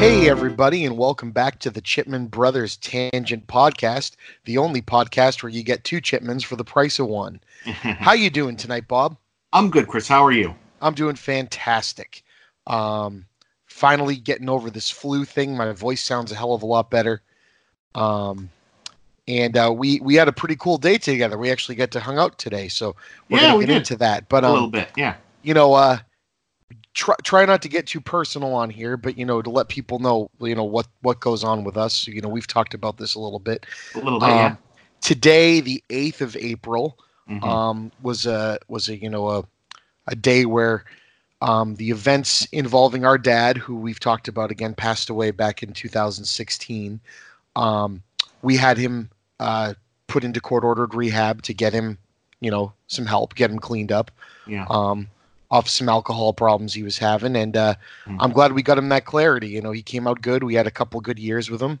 Hey, everybody, and welcome back to the Chipman Brothers Tangent Podcast, the only podcast where you get two Chipmans for the price of one. How you doing tonight, Bob? I'm good, Chris. How are you? I'm doing fantastic. Um, finally getting over this flu thing. My voice sounds a hell of a lot better. Um, and uh, we we had a pretty cool day together. We actually got to hung out today, so we're Yeah, gonna we get did. into that. But a um, little bit, yeah. you know, uh, try try not to get too personal on here, but you know, to let people know, you know, what what goes on with us. You know, we've talked about this a little bit. A little bit, Um, today, the eighth of April, yeah. Mhm. um, was a was a you know a a day where um, the events involving our dad, who we've talked about again, passed away back in 2016. Um, we had him uh, put into court ordered rehab to get him, you know, some help, get him cleaned up yeah. um, off some alcohol problems he was having, and uh, Mhm. I'm glad we got him that clarity. You know, he came out good. We had a couple good years with him,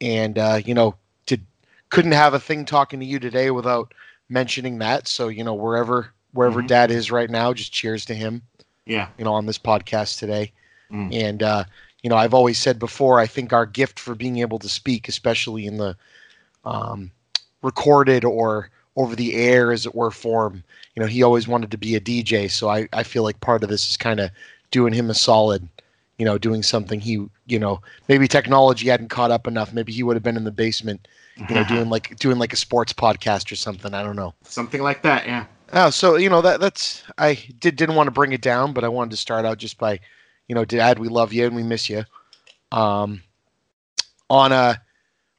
and uh, you know, did couldn't have a thing talking to you today without mentioning that. So you know, wherever wherever Mhm. Dad is right now, just cheers to him. yeah. You know, on this podcast today, Mm. and uh, you know, I've always said before, I think our gift for being able to speak, especially in the um, recorded or over the air, as it were, form. You know, he always wanted to be a DJ, so I, I feel like part of this is kind of doing him a solid. You know, doing something he, you know, maybe technology hadn't caught up enough. Maybe he would have been in the basement, you know, doing like doing like a sports podcast or something. I don't know. something like that, yeah. Oh, so you know that that's I did didn't want to bring it down, but I wanted to start out just by, you know, Dad, we love you and we miss you. Um, on a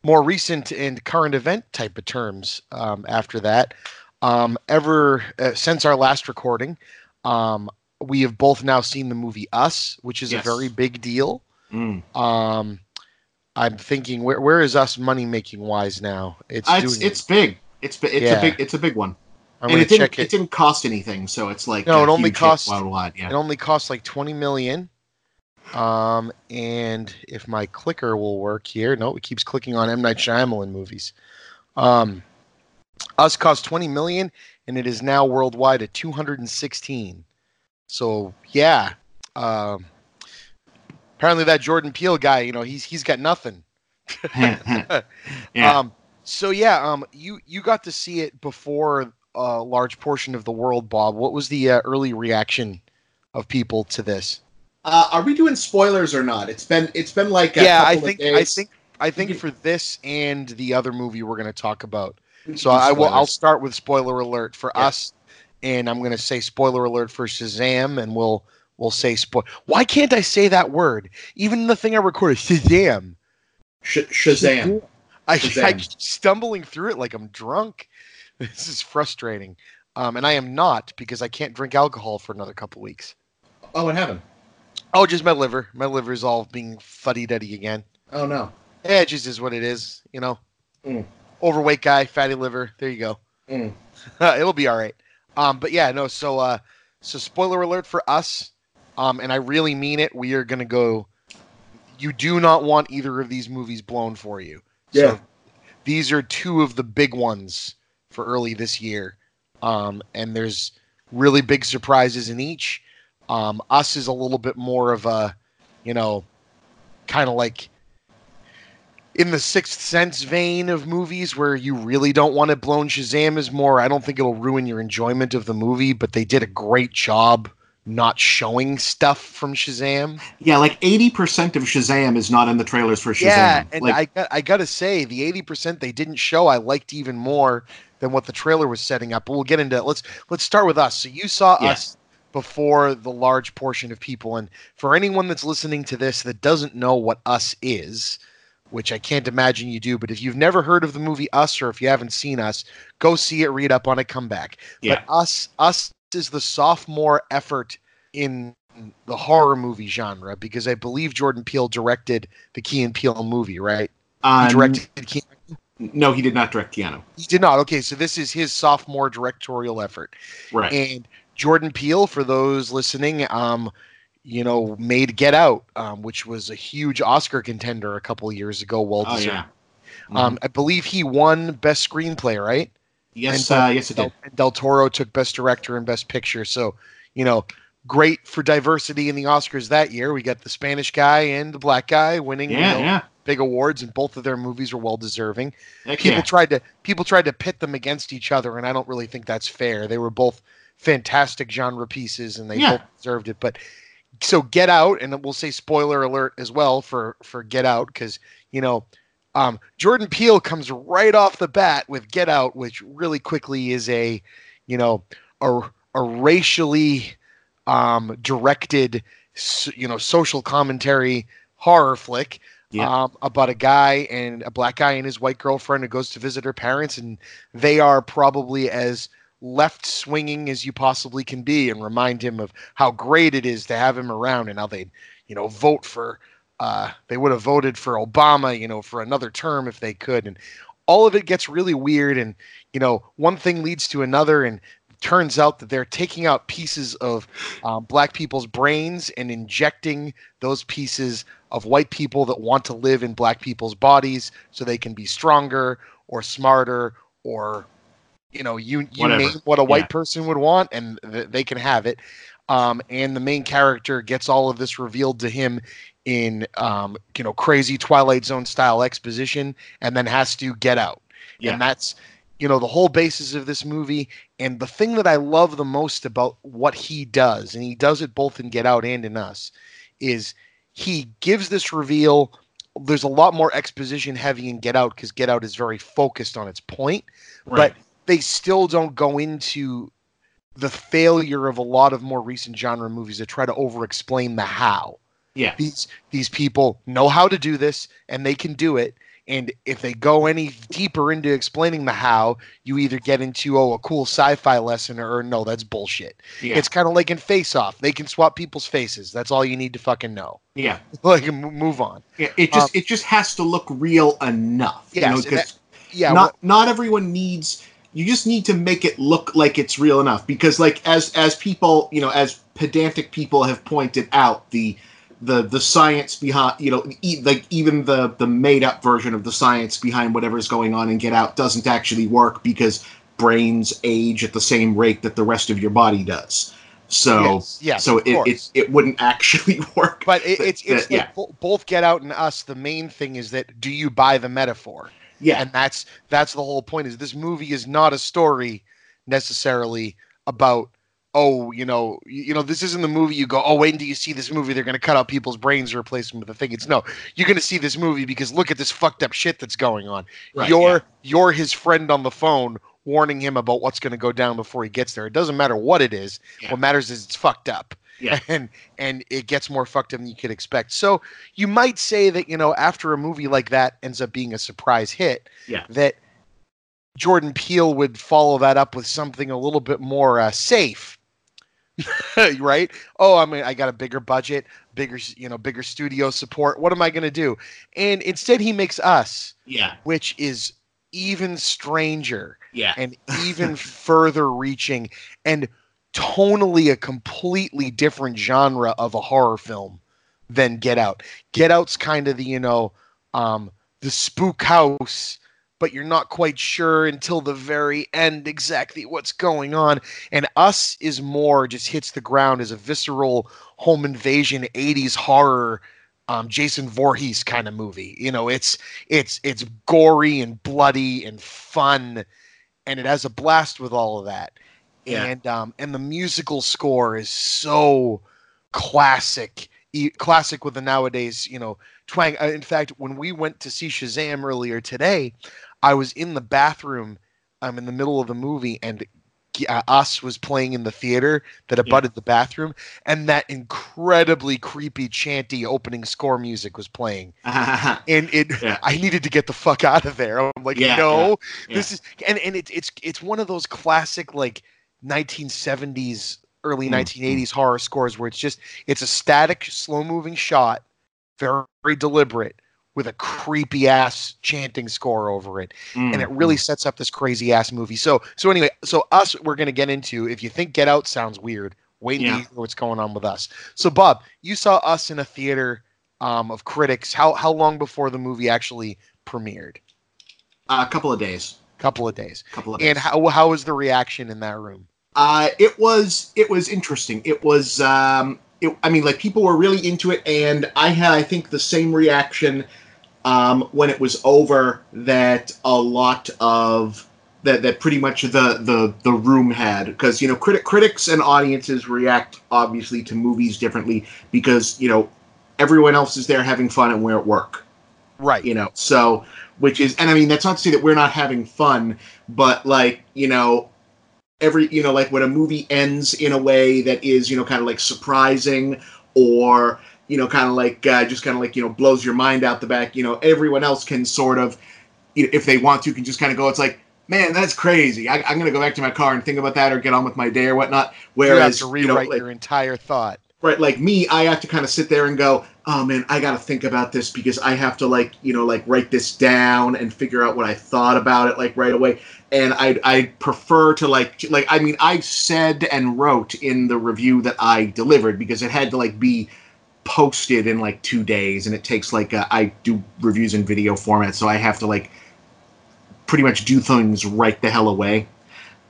more recent and current event type of terms. Um, after that, um, ever uh, since our last recording, um, we have both now seen the movie Us, which is Yes. a very big deal. Mm. Um, I'm thinking where where is Us money making wise now? It's Uh, it's it's big. It's it's Yeah. a big it's a big one. I'm and it didn't it. it. didn't cost anything, so it's like No, a it only huge hit cost- yeah. It only costs like 20 million. Um, and if my clicker will work here, no, it keeps clicking on M Night Shyamalan movies. Um, Us cost 20 million, and it is now worldwide at 216. So yeah, um, apparently that Jordan Peele guy, you know, he's he's got nothing. yeah. Um, so yeah, um, you you got to see it before a large portion of the world, Bob. What was the uh, early reaction of people to this? Uh, are we doing spoilers or not? It's been it's been like a yeah, I think I think I think for this and the other movie we're going to talk about. So I will. I'll start with spoiler alert for Yeah. us, and I'm going to say spoiler alert for Shazam, and we'll we'll say spoil. Why can't I say that word? Even the thing I recorded, Shazam. Sh- Shazam. I, I Shazam. keep stumbling through it like I'm drunk. This is frustrating. Um, and I am not because I can't drink alcohol for another couple weeks. Oh, what happened? Oh, just my liver. My liver's all being fuddy duddy again. Oh no. Yeah, it just is what it is, you know. Mm. Overweight guy, fatty liver. There you go. Mm. It'll be all right. Um, but yeah, no. So, uh, so spoiler alert for us. Um, and I really mean it. We are gonna go. You do not want either of these movies blown for you. Yeah. these are two of the big ones for early this year. Um, and there's really big surprises in each. Um, us is a little bit more of a, you know, kind of like in the Sixth Sense vein of movies where you really don't want it blown. Shazam is more. I don't think it'll ruin your enjoyment of the movie, but they did a great job not showing stuff from Shazam. Yeah, like eighty percent of Shazam is not in the trailers for Shazam. Yeah, and like, I got I gotta say the eighty percent they didn't show I liked even more than what the trailer was setting up. But we'll get into it. Let's let's start with us. So you saw Yeah. us before the large portion of people, and for anyone that's listening to this that doesn't know what us is, which I can't imagine you do, but if you've never heard of the movie Us or if you haven't seen us, go see it, read up on it, come back. yeah. But us us is the sophomore effort in the horror movie genre because I believe Jordan Peele directed the Key and Peele movie, right? He Um, directed Key. No, he did not direct Keanu. He did not. Okay, so this is his sophomore directorial effort. Right. And Jordan Peele, for those listening, um, you know, made Get Out, um, which was a huge Oscar contender a couple of years ago. Well oh deserved. yeah. Um, I believe he won Best Screenplay, right? yes, and, uh, yes, it Del, did. Del Toro took Best Director and Best Picture. So, you know, great for diversity in the Oscars that year. We got the Spanish guy and the black guy winning you know, yeah. big awards, and both of their movies were well deserving. Heck People yeah. tried to people tried to pit them against each other, and I don't really think that's fair. They were both fantastic genre pieces, and they Yeah. both deserved it. But so Get Out, and we'll say spoiler alert as well for for Get Out because you know. Um, Jordan Peele comes right off the bat with Get Out, which really quickly is a, you know, a, a racially um, directed, you know, social commentary horror flick Yeah. um, about a guy and a black guy and his white girlfriend who goes to visit her parents, and they are probably as left swinging as you possibly can be, and remind him of how great it is to have him around and how they, you know, vote for. Uh, they would have voted for Obama, you know, for another term if they could, and all of it gets really weird. And you know, one thing leads to another, and turns out that they're taking out pieces of um, black people's brains and injecting those pieces of white people that want to live in black people's bodies so they can be stronger or smarter or you know you you Whatever. name what a white Yeah. person would want and th- they can have it um, and the main character gets all of this revealed to him in um, you know crazy twilight zone style exposition and then has to get out Yeah. and that's you know the whole basis of this movie and the thing that i love the most about what he does and he does it both in get out and in us is he gives this reveal there's a lot more exposition heavy in get out because get out is very focused on its point Right. but they still don't go into the failure of a lot of more recent genre movies that try to over explain the how yeah. these these people know how to do this and they can do it and if they go any deeper into explaining the how you either get into oh a cool sci-fi lesson or, no that's bullshit Yeah. it's kind of like in face off they can swap people's faces that's all you need to fucking know yeah. like m- move on Yeah. It just it just has to look real enough. Um, Yes, You know, 'cause yeah not not everyone needs you just need to make it look like it's real enough because like as as people you know as pedantic people have pointed out the the the science behind you know e- like even the the made up version of the science behind whatever's going on in get out doesn't actually work because brains age at the same rate that the rest of your body does. So yes, yes so it, it it wouldn't actually work. But it, it's it's Yeah. like bo- both get out and us the main thing is that do you buy the metaphor yeah. And that's that's the whole point is this movie is not a story necessarily about oh you know you, know this isn't the movie you go oh wait until you see this movie they're going to cut out people's brains and replace them with a thing. It's no you're going to see this movie because look at this fucked up shit that's going on. Right, you're yeah. you're his friend on the phone warning him about what's going to go down before he gets there. It doesn't matter what it is. Yeah. what matters is it's fucked up Yeah. and and it gets more fucked up than you could expect so you might say that you know after a movie like that ends up being a surprise hit Yeah. that Jordan Peele would follow that up with something a little bit more uh, safe, right? Oh, I mean, I got a bigger budget, bigger, you know, bigger studio support. What am I going to do? And instead, he makes us, yeah which is even stranger yeah and even further reaching and tonally a completely different genre of a horror film than Get Out. Get Out's kind of the, you know, um, the spook house, but you're not quite sure until the very end exactly what's going on. And Us is more just hits the ground as a visceral home invasion 80s horror um, Jason Voorhees kind of movie. You know, it's it's it's gory and bloody and fun, and it has a blast with all of that. Yeah. And um, and the musical score is so classic, classic with the nowadays you know twang. Uh, in fact, when we went to see Shazam earlier today, I was in the bathroom. I'm in the middle of the movie, and uh, us was playing in the theater that abutted the bathroom, and that incredibly creepy chanty opening score music was playing, and it. Yeah. I needed to get the fuck out of there. I'm like, Yeah, no, yeah, this is, and and it's it's it's one of those classic like 1970s, early Mm, 1980s horror scores where it's just it's a static, slow moving shot, very, very deliberate, with a creepy ass chanting score over it Mm, and it really sets up this crazy ass movie. So so anyway, so us we're gonna get into. If you think Get Out sounds weird, wait until Yeah. you what's going on with us. So Bob, you saw us in a theater um, of critics. How how long before the movie actually premiered? a couple of days couple of days. couple of days And how how was the reaction in that room? Uh, it was it was interesting. It was um, it, I mean, like people were really into it, and I had I think the same reaction um, when it was over that a lot of that that pretty much the the the room had because you know critic critics and audiences react obviously to movies differently because you know everyone else is there having fun and we're at work Right. you know so which is and i mean that's not to say that we're not having fun but like you know every you know like when a movie ends in a way that is you know kind of like surprising or you know kind of like uh, just kind of like you know blows your mind out the back you know everyone else can sort of you know, if they want to can just kind of go it's like man that's crazy I, i'm gonna go back to my car and think about that or get on with my day or whatnot whereas you have to you know, rewrite like- your entire thought. right like me i have to kind of sit there and go oh man i gotta think about this because i have to like you know like write this down and figure out what i thought about it like right away. And i i prefer to like like i mean i said and wrote in the review that i delivered because it had to like be posted in like two days and it takes like uh, i do reviews in video format so i have to like pretty much do things right the hell away.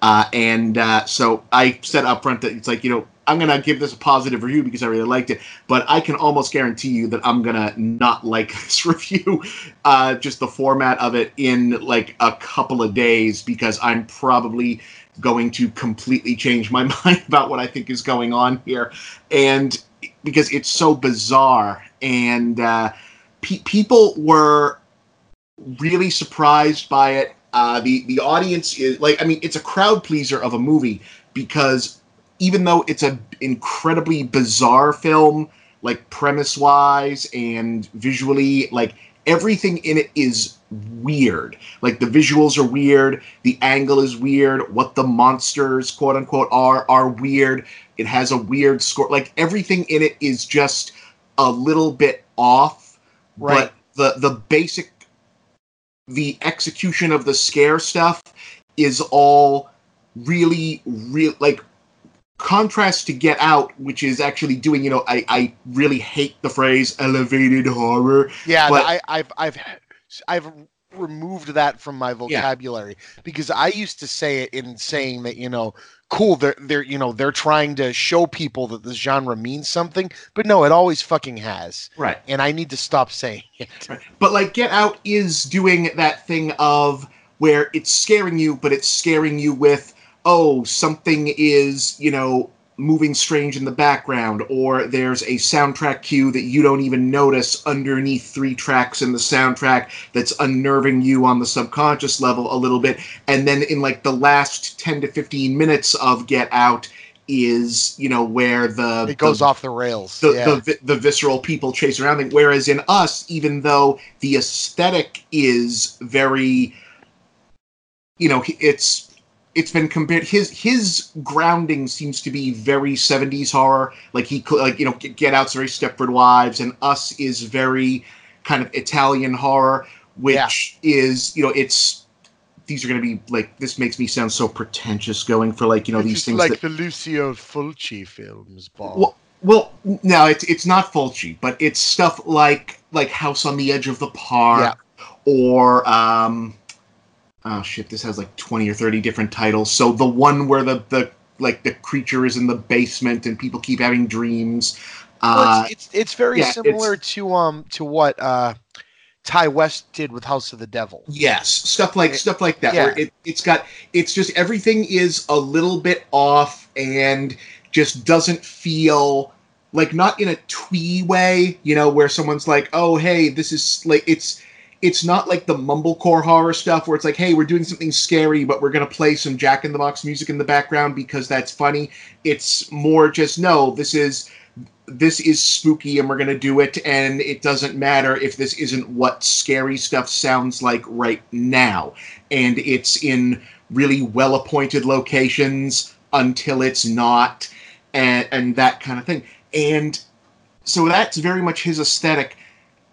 Uh, and uh, so I said up front that it's like, you know, I'm to give this a positive review because I really liked it, but I can almost guarantee you that I'm to not like this review, uh, just the format of it in like a couple of days because I'm probably going to completely change my mind about what I think is going on here. And because it's so bizarre and uh, pe- people were really surprised by it. Uh, the the audience is like, I mean, it's a crowd pleaser of a movie because even though it's an incredibly bizarre film, like premise wise and visually, like everything in it is weird. Like the visuals are weird, the angle is weird, what the monsters quote unquote are are weird. It has a weird score. Like everything in it is just a little bit off. Right. But the the basic the execution of the scare stuff is all really real like contrast to get out which is actually doing you know i i really hate the phrase elevated horror Yeah, But- I, I've I've I've removed that from my vocabulary because I used to say it in saying that you know, cool, they're they're you know they're trying to show people that this genre means something, but no, it always fucking has, right and I need to stop saying it. Right. but like get out is doing that thing of where it's scaring you but it's scaring you with oh something is you know moving strange in the background or there's a soundtrack cue that you don't even notice underneath three tracks in the soundtrack that's unnerving you on the subconscious level a little bit and then in like the last 10 to 15 minutes of get out is you know where the It goes the, off the rails. the, yeah. the the visceral people chase around thing. Whereas in us, even though the aesthetic is very, you know, it's it's been compared. His his grounding seems to be very '70s horror. Like he like you know, Get Out's very Stepford Wives, and Us is very kind of Italian horror, which is you know it's. These are going to be like this makes me sound so pretentious going for like you know It's these things like that the Lucio Fulci films, Bob. well, well, no, it's it's not Fulci, but it's stuff like like House on the Edge of the Park, or um, oh shit, this has like twenty or thirty different titles. So the one where the the like the creature is in the basement and people keep having dreams. Well, Uh, it's, it's it's very yeah, similar to um to what uh Ti West did with House of the Devil. Yes, stuff like It- stuff like that. yeah. It, it's got it's just everything is a little bit off and just doesn't feel like not in a twee way, you know, where someone's like, "Oh, hey, this is like it's." It's not like the mumblecore horror stuff where it's like, hey, we're doing something scary, but we're gonna play some Jack in the Box music in the background because that's funny. It's more just no, this is this is spooky and we're going to do it and it doesn't matter if this isn't what scary stuff sounds like right now and it's in really well appointed locations until it's not and and that kind of thing and so that's very much his aesthetic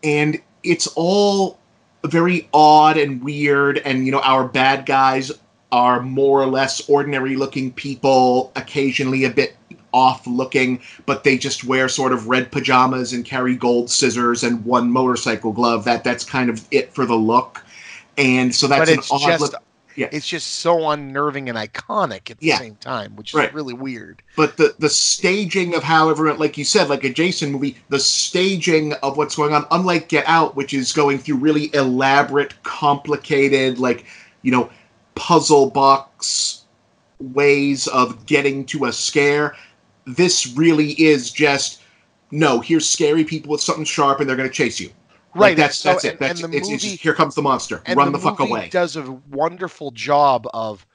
and it's all very odd and weird and you know our bad guys are more or less ordinary looking people occasionally a bit off looking but they just wear sort of red pajamas and carry gold scissors and one motorcycle glove. That that's kind of it for the look. And so that's but it's an odd just look Yeah. It's just so unnerving and iconic at the Yeah. same time, which is Right. really weird. but the the staging of how everyone like you said like a jason movie the staging of what's going on unlike get out which is going through really elaborate complicated like you know puzzle box ways of getting to a scare this really is just no here's scary people with something sharp and they're going to chase you Right. like, that's so- that's it and- that's and the it's, it's just, here comes the monster run the, the, fuck movie away does a wonderful job of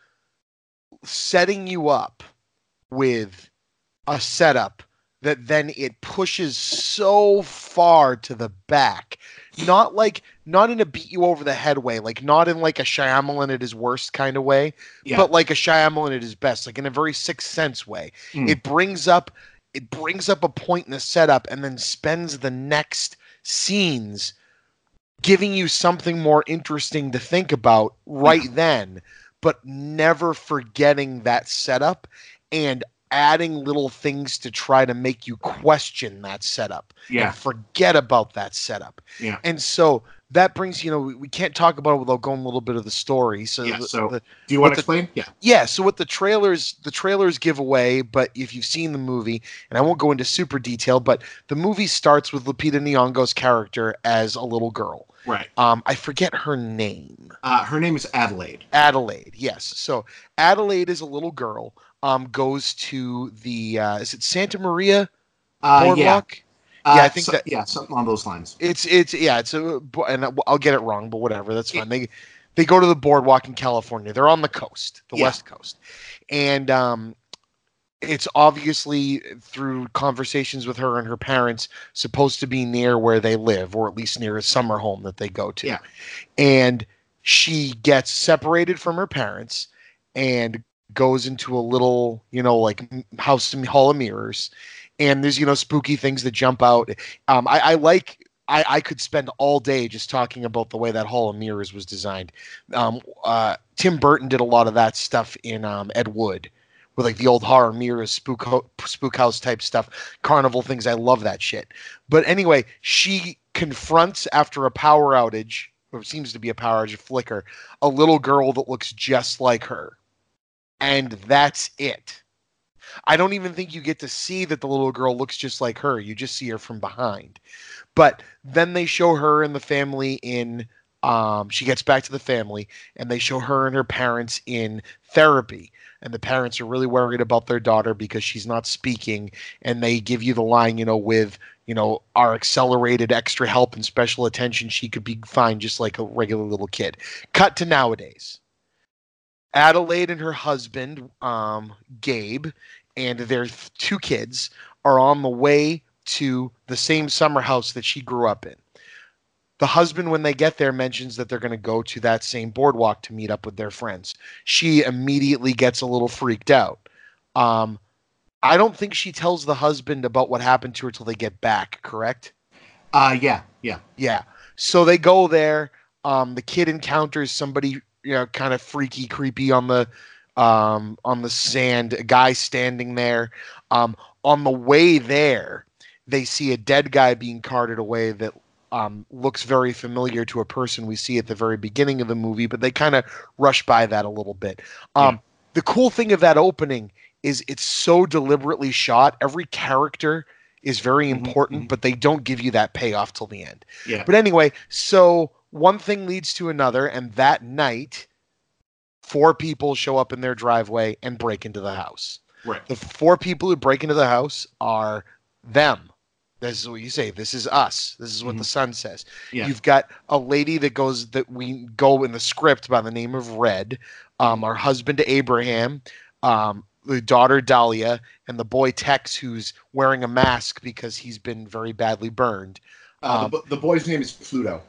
setting you up with a setup that then it pushes so far to the back. Not like not in a beat you over the head way, like not in like a Shyamalan at his worst kind of way, Yeah. but like a Shyamalan at his best, like in a very sixth sense way. Mm. It brings up it brings up a point in the setup and then spends the next scenes giving you something more interesting to think about right then, but never forgetting that setup and adding little things to try to make you question that setup yeah and forget about that setup. Yeah. And so that brings, you know, we, we can't talk about it without going a little bit of the story. So, Yeah, the- so- the- do you want to explain yeah yeah, so what the trailers the trailers give away, but if you've seen the movie, and I won't go into super detail, but the movie starts with Lupita Nyong'o's character as a little girl. right Um, I forget her name. uh, her name is adelaide Adelaide, yes. So Adelaide is a little girl. Um, goes to the uh, is it Santa Maria uh, yeah boardwalk? Uh, Yeah, I think so- that- yeah, something along those lines. It's it's yeah, it's a and I'll get it wrong, but whatever, that's fine. They they go to the boardwalk in California. They're on the coast, the Yeah. west coast, and um, it's obviously through conversations with her and her parents supposed to be near where they live, or at least near a summer home that they go to. Yeah. and she gets separated from her parents and goes into a little, you know, like house house hall of mirrors. And there's, you know, spooky things that jump out. Um, I, I like I, I could spend all day just talking about the way that Hall of Mirrors was designed. Um, uh, Tim Burton did a lot of that stuff in um, Ed Wood, with like the old horror mirrors, spook ho- spook house type stuff, carnival things. I love that shit. But anyway, she confronts after a power outage, or seems to be a power outage, a flicker, a little girl that looks just like her, and that's it. I don't even think you get to see that the little girl looks just like her. You just see her from behind. But then they show her and the family in um she gets back to the family and they show her and her parents in therapy and the parents are really worried about their daughter because she's not speaking and they give you the line you know with you know our accelerated extra help and special attention she could be fine just like a regular little kid cut to nowadays adelaide and her husband um gabe and their th- two kids are on the way to the same summer house that she grew up in. The husband, when they get there, mentions that they're going to go to that same boardwalk to meet up with their friends. She immediately gets a little freaked out. Um, I don't think she tells the husband about what happened to her till they get back, correct? Uh, yeah, yeah. Yeah. So they go there. Um, the kid encounters somebody, you know, kind of freaky, creepy on the um, on the sand. A guy standing there. Um, on the way there, they see a dead guy being carted away that um, looks very familiar to a person we see at the very beginning of the movie, but they kind of rush by that a little bit. Um, The cool thing of that opening is it's so deliberately shot. Every character is very Mhm, important, mhm. but they don't give you that payoff till the end. Yeah. But anyway, so one thing leads to another, and that night, four people show up in their driveway and break into the house. Right. The four people who break into the house are them. This is what you say. This is us. This is what Mhm. the son says. Yeah. You've got a lady that goes that we go in the script by the name of Red. Um, our husband Abraham, um, the daughter Dahlia, and the boy Tex, who's wearing a mask because he's been very badly burned. Uh, Um, the, the boy's name is Pluto.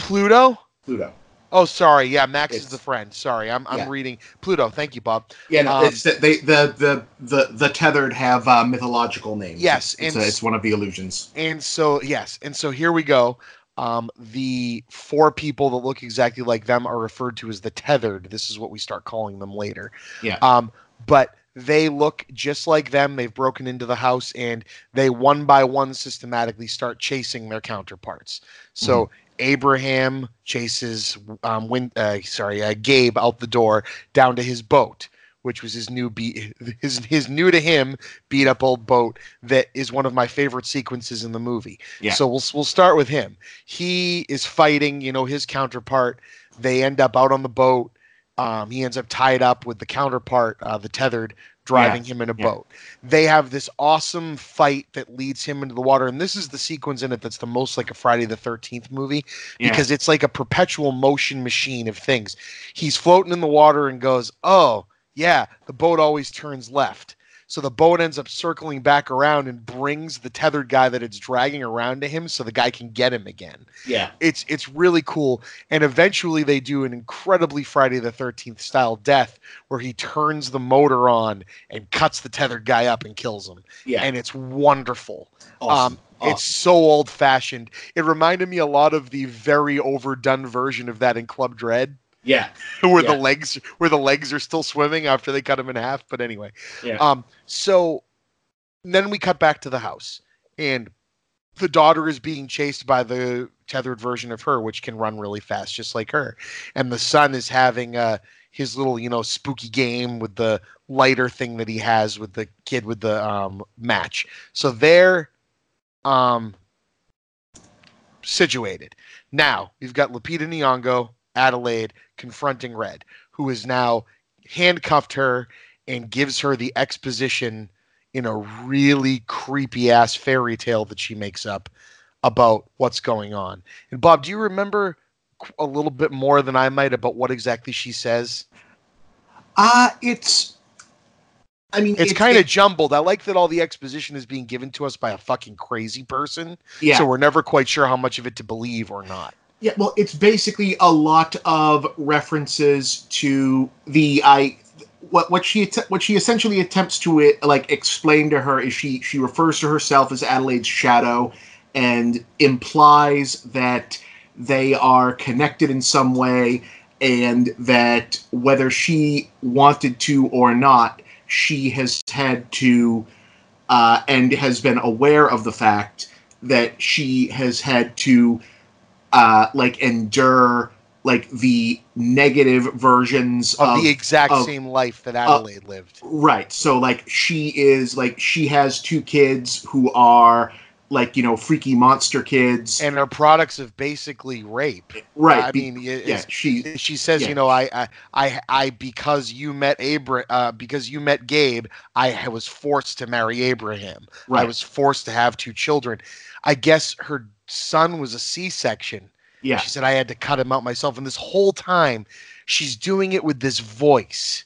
Pluto. Pluto. Oh, sorry. Yeah, Max is the friend. Sorry, I'm I'm Yeah. reading Pluto. Thank you, Bob. Yeah, no, Um, it's that they the the the the tethered have uh, mythological names. Yes, it's, and a- it's one of the illusions. And so yes, and so here we go. Um, the four people that look exactly like them are referred to as the tethered. This is what we start calling them later. Yeah. Um, but they look just like them. They've broken into the house and they one by one systematically start chasing their counterparts. So Abraham chases um, Win- uh, sorry uh, Gabe out the door down to his boat, which was his new beat his his new to him beat up old boat that is one of my favorite sequences in the movie. Yeah. So we'll we'll start with him. He is fighting, you know, his counterpart. They end up out on the boat. Um, he ends up tied up with the counterpart, uh, the tethered, driving him in a yeah. boat. They have this awesome fight that leads him into the water, and this is the sequence in it that's the most like a Friday the Thirteenth movie Yeah. because it's like a perpetual motion machine of things. He's floating in the water and goes, "Oh, yeah, the boat always turns left." So the boat ends up circling back around and brings the tethered guy that it's dragging around to him so the guy can get him again. yeah, It's it's really cool. And eventually they do an incredibly Friday the 13th style death where he turns the motor on and cuts the tethered guy up and kills him. yeah. And it's wonderful. awesome. Um, It's so old fashioned. It reminded me a lot of the very overdone version of that in Club Dread, yeah, where Yeah. the legs where the legs are still swimming after they cut him in half. But anyway, Yeah. um, so then we cut back to the house, and the daughter is being chased by the tethered version of her, which can run really fast, just like her, and the son is having uh his little you know spooky game with the lighter thing that he has with the kid with the um match. So they're um situated. Now we've got Lupita Nyong'o, Adelaide confronting Red, who has now handcuffed her and gives her the exposition in a really creepy ass fairy tale that she makes up about what's going on. And Bob, do you remember a little bit more than I might about what exactly she says? uh it's. I mean, It's kind of it- jumbled. I like that all the exposition is being given to us by a fucking crazy person. yeah. So we're never quite sure how much of it to believe or not. Yeah, well, it's basically a lot of references to the I. What what she what she essentially attempts to it, like explain to her is she she refers to herself as Adelaide's shadow, and implies that they are connected in some way, and that whether she wanted to or not, she has had to, uh, and has been aware of the fact that she has had to uh, like endure like the negative versions Of, of, the exact of- same life that Adelaide lived. right so like she is like she has two kids who are like you know freaky monster kids And are products of basically rape. right I mean, yeah she she says, Yeah. you know, I, I, I, I, because you met Abra, uh, because you met Gabe, I was forced to marry Abraham. right. I was forced to have two children. I guess her son was a C-section. yeah She said I had to cut him out myself, and this whole time, she's doing it with this voice.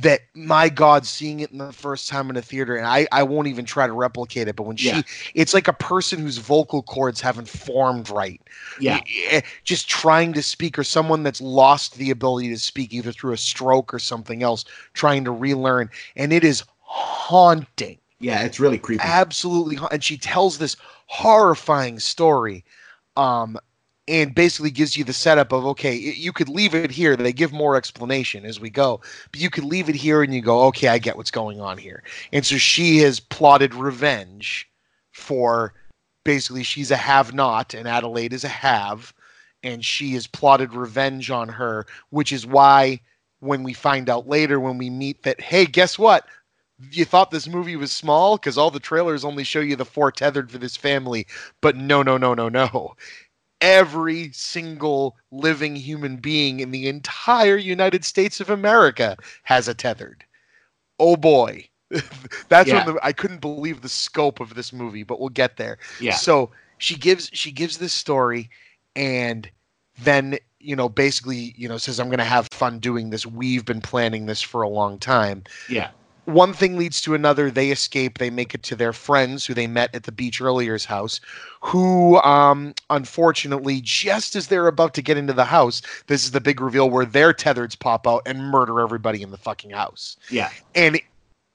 That my God, seeing it in the first time in a theater, and I, I won't even try to replicate it. But when she, it's like a person whose vocal cords haven't formed right yeah eh, just trying to speak or someone that's lost the ability to speak either through a stroke or something else trying to relearn and it is haunting yeah it's really creepy. Absolutely and she tells this horrifying story um and basically gives you the setup of okay you could leave it here. They give more explanation as we go but you could leave it here and you go okay i get what's going on here. And so she has plotted revenge for basically she's a have not and adelaide is a have and she has plotted revenge on her which is why when we find out later when we meet that hey guess what you thought this movie was small? Because all the trailers only show you the four tethered for this family but no no no no no. Every single living human being in the entire united states of america has a tethered. Oh boy. That's Yeah. when the, i couldn't believe the scope of this movie but we'll get there. Yeah. So she gives she gives this story and then you know basically you know says i'm going to have fun doing this. We've been planning this for a long time. Yeah one thing leads to another. They escape. They make it to their friends who they met at the beach earlier's house, who, um, unfortunately, just as they're about to get into the house, this is the big reveal where their tethers pop out and murder everybody in the fucking house. yeah And,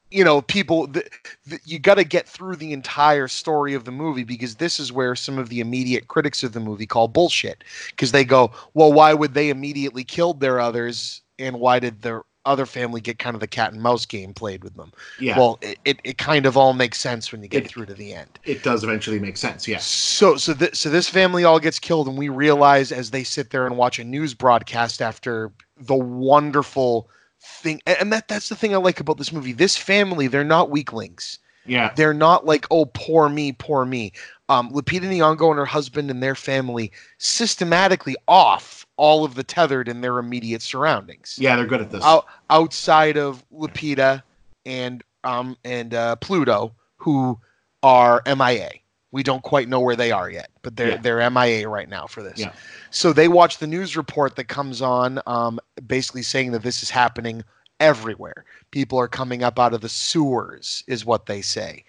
you know, people, th- th- you got to get through the entire story of the movie because this is where some of the immediate critics of the movie call bullshit because they go, well, why would they immediately kill their others? And why did the other family get kind of the cat and mouse game played with them. Yeah, Well, it, it, it kind of all makes sense when you get It- through to the end. it does eventually make sense. Yes. So so th- so this family all gets killed, and we realize as they sit there and watch a news broadcast after the wonderful thing, and that that's the thing I like about this movie. This family, they're not weaklings. Yeah. They're not like, oh, poor me, poor me. Um, Lupita Nyong'o and her husband and their family systematically off all of the tethered in their immediate surroundings. Yeah, they're good at this. Out, outside of Lupita and um and uh, Pluto, who are MIA. We don't quite know where they are yet, but they're Yeah. they're MIA right now for this. Yeah. So they watch the news report that comes on, um, basically saying that this is happening everywhere. People are coming up out of the sewers, is what they say.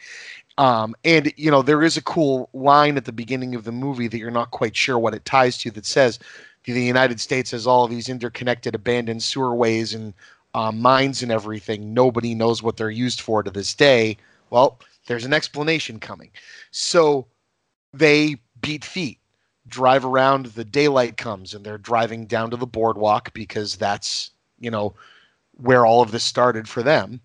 Um, and you know there is a cool line at the beginning of the movie that you're not quite sure what it ties to that says the United States has all these interconnected abandoned sewerways and um, mines and everything. Nobody knows what they're used for to this day. Well, there's an explanation coming. So they beat feet, drive around. The daylight comes, and they're driving down to the boardwalk because that's you know where all of this started for them.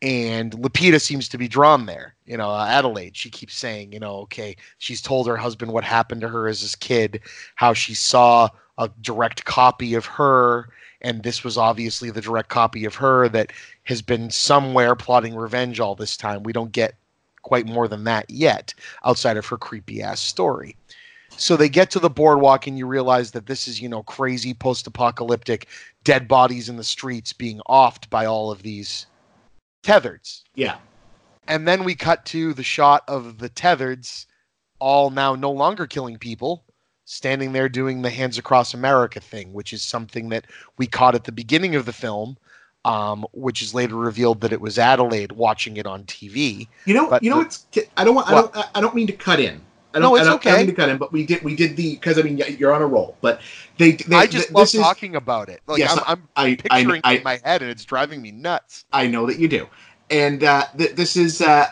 And Lupita seems to be drawn there. You know, uh, Adelaide. She keeps saying, you know, okay, she's told her husband what happened to her as his kid, how she saw a direct copy of her, and this was obviously the direct copy of her that has been somewhere plotting revenge all this time. We don't get quite more than that yet, outside of her creepy ass story. So they get to the boardwalk, and you realize that this is, you know, crazy post apocalyptic dead bodies in the streets being offed by all of these tethereds. yeah. And then we cut to the shot of the tethereds, all now no longer killing people, standing there doing the Hands Across America thing, which is something that we caught at the beginning of the film, um, which is later revealed that it was Adelaide watching it on TV. You know, But you know the- what's I don't want I don't I don't mean to cut in. I don't, No, it's I don't, I okay. don't mean to cut in, but we did we did the because I mean you're on a roll, but they, they I just love this is talking about it. Like Yes, I'm, I'm I I, picturing I, it in my head, and it's driving me nuts. I know that you do, and uh, th- this is. Uh,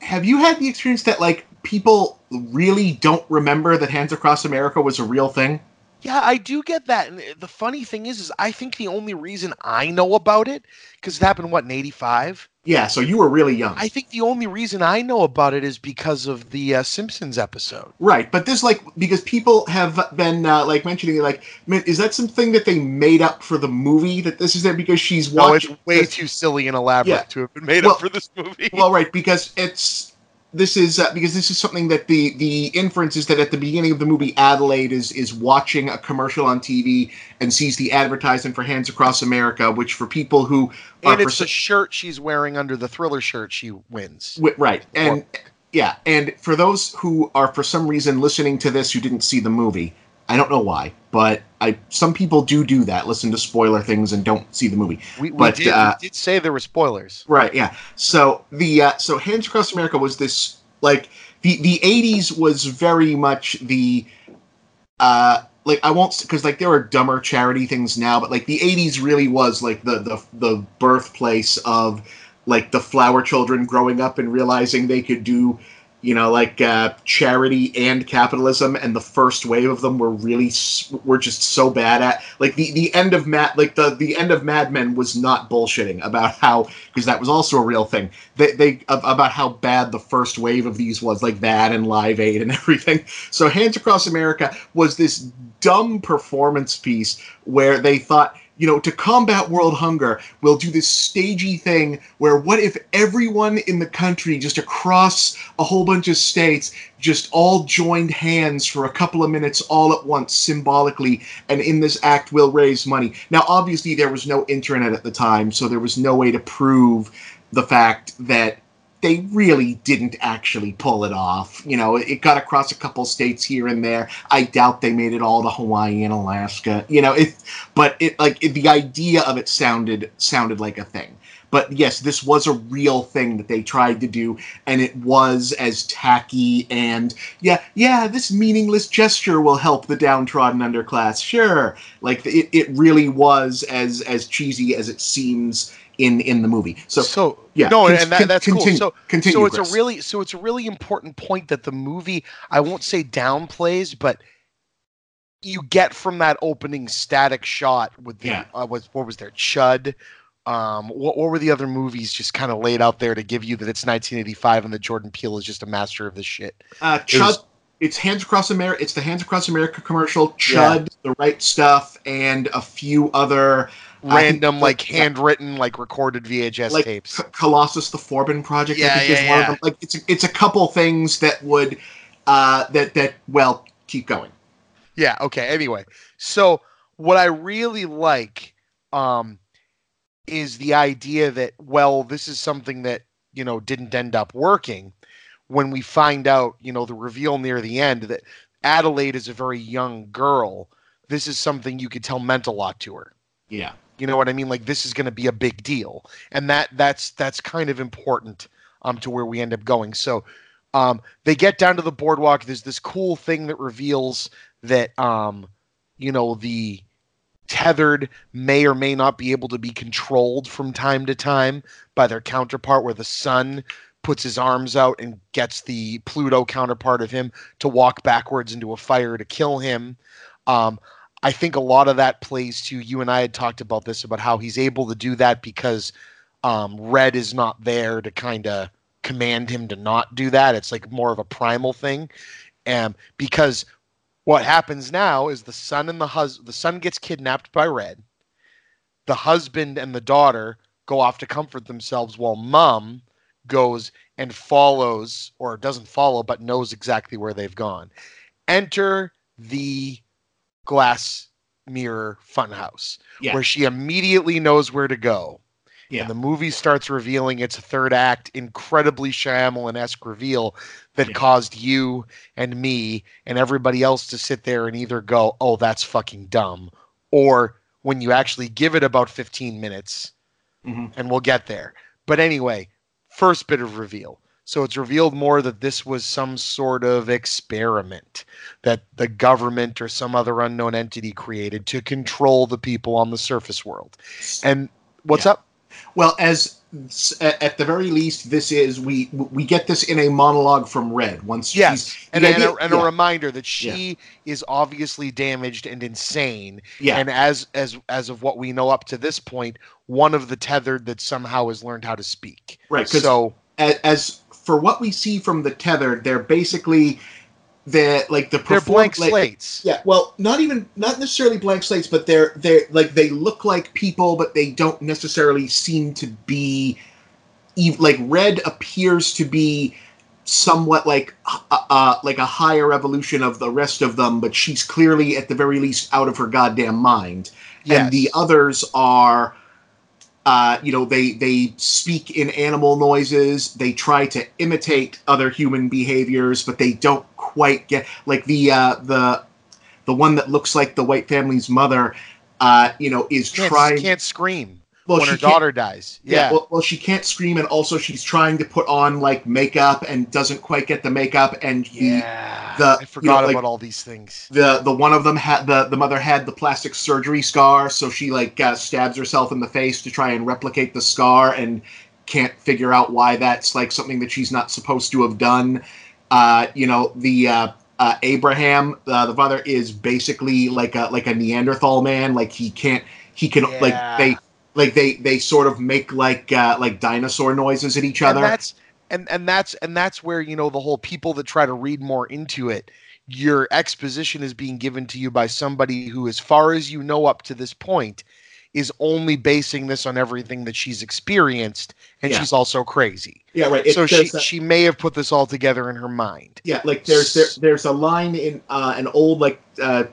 have you had the experience that like people really don't remember that Hands Across America was a real thing? Yeah, I do get that. And the funny thing is, is I think the only reason I know about it, because it happened what in '85. Yeah, so you were really young, I think the only reason I know about it is because of the uh, Simpsons episode. right? But this like because people have been uh, like mentioning like, is that something that they made up for the movie? That this is there because she's No, it's watching. way too silly and elaborate Yeah. to have been made Well- up for this movie. Well, right, because it's this is uh, because this is something that the the inference is that at the beginning of the movie, Adelaide is is watching a commercial on TV and sees the advertisement for Hands Across America, which for people who are and it's the shirt she's wearing under the thriller shirt she wins. Wi- right and yeah and for those who are for some reason listening to this who didn't see the movie i don't know why but i some people do do that listen to spoiler things and don't see the movie We, we, But, did, uh, we did say there were spoilers. right yeah so the uh, so hands across america was this like the the 80s was very much the uh like i won't because like there are dumber charity things now but like the 80s really was like the the the birthplace of like the flower children growing up and realizing they could do you know like uh, charity and capitalism and the first wave of them were really were just so bad at like the the end of mad like the the end of mad men was not bullshitting about how because that was also a real thing. They, they about how bad the first wave of these was like that and live aid and everything. So hands across america was this dumb performance piece where they thought you know, to combat world hunger, we'll do this stagey thing where what if everyone in the country, just across a whole bunch of states, just all joined hands for a couple of minutes all at once symbolically, and in this act we'll raise money. Now, obviously, there was no internet at the time, so there was no way to prove the fact that they really didn't actually pull it off. You know, it got across a couple states here and there. I doubt they made it all to Hawaii and Alaska. You know, it, but it like it, the idea of it sounded sounded like a thing. But yes, this was a real thing that they tried to do, and it was as tacky and yeah, yeah, this meaningless gesture will help the downtrodden underclass. Sure, like it, it really was as as cheesy as it seems in in the movie. So So, yeah, no, con- and that, that's continue, cool. So continue. so it's Chris. a really so it's a really important point that the movie I won't say downplays, but you get from that opening static shot with the Yeah. uh, was what was there Chud. Um, what, what were the other movies just kind of laid out there to give you that it's 1985 and that Jordan Peele is just a master of this shit? Uh, It was- Chud. It's Hands Across America. It's the Hands Across America commercial. Chud, The Right Stuff, and a few other I think- Random, like handwritten, like recorded VHS like tapes. C- Colossus the Forbin project. Yeah, I think yeah, is one of them. Like it's a, it's a couple things that would uh, that that well keep going. Yeah. Okay. Anyway, so what I really like um, is the idea that well, this is something that you know didn't end up working. When we find out, you know, the reveal near the end that Adelaide is a very young girl, this is something you could tell meant a lot to her. Yeah. You know what I mean? Like this is going to be a big deal, and that that's that's kind of important um, to where we end up going. So um, they get down to the boardwalk. There's this cool thing that reveals that um, you know the tethered may or may not be able to be controlled from time to time by their counterpart, where the son puts his arms out and gets the Pluto counterpart of him to walk backwards into a fire to kill him. Um, I think a lot of that plays to you and I had talked about this about how he's able to do that because um, Red is not there to kind of command him to not do that. It's like more of a primal thing, and because what happens now is the son and the hus the son gets kidnapped by Red. The husband and the daughter go off to comfort themselves while mom goes and follows or doesn't follow but knows exactly where they've gone. Enter the glass mirror funhouse Yeah. where she immediately knows where to go. Yeah. And the movie starts revealing its third act, incredibly Shyamalan-esque reveal that Yeah. caused you and me and everybody else to sit there and either go, "Oh, that's fucking dumb," or when you actually give it about 15 minutes, Mhm. and we'll get there. But anyway, first bit of reveal. So it's revealed more that this was some sort of experiment that the government or some other unknown entity created to control the people on the surface world. And what's Yeah. up? Well, as at the very least, this is we we get this in a monologue from Red. Once Yes, she's, and, the and, idea- a, and yeah, a reminder that she is obviously damaged and insane. yeah, And as as as of what we know up to this point, one of the tethered that somehow has learned how to speak. right. So as for what we see from the tethered, they're basically the like the they're blank like- slates. Yeah, well, not even not necessarily blank slates, but they're they're like they look like people, but they don't necessarily seem to be. ev- Like Red appears to be somewhat like uh, uh, like a higher evolution of the rest of them, but she's clearly at the very least out of her goddamn mind. And the others are, uh, you know, they they speak in animal noises. They try to imitate other human behaviors, but they don't quite get like the uh, the the one that looks like the white family's mother. Uh, you know, is can't, trying. can't scream well, when her daughter dies. yeah, Yeah. well, well, she can't scream, and also she's trying to put on like makeup and doesn't quite get the makeup, and the yeah. the- I you forgot know, like- about all these things. the the one of them had the the mother had the plastic surgery scar, so she like uh, stabs herself in the face to try and replicate the scar, and can't figure out why that's like something that she's not supposed to have done. Uh, you know, the uh, uh, Abraham, uh, the father, is basically like a like a Neanderthal man. Like he can't, he can like they like they they sort of make like uh, like dinosaur noises at each and other. that's and and that's and that's where you know the whole people that try to read more into it your exposition is being given to you by somebody who as far as you know up to this point is only basing this on everything that she's experienced and Yeah. she's also crazy yeah, right. It- so she that- she may have put this all together in her mind Yeah, like there's there, there's a line in uh, an old like uh,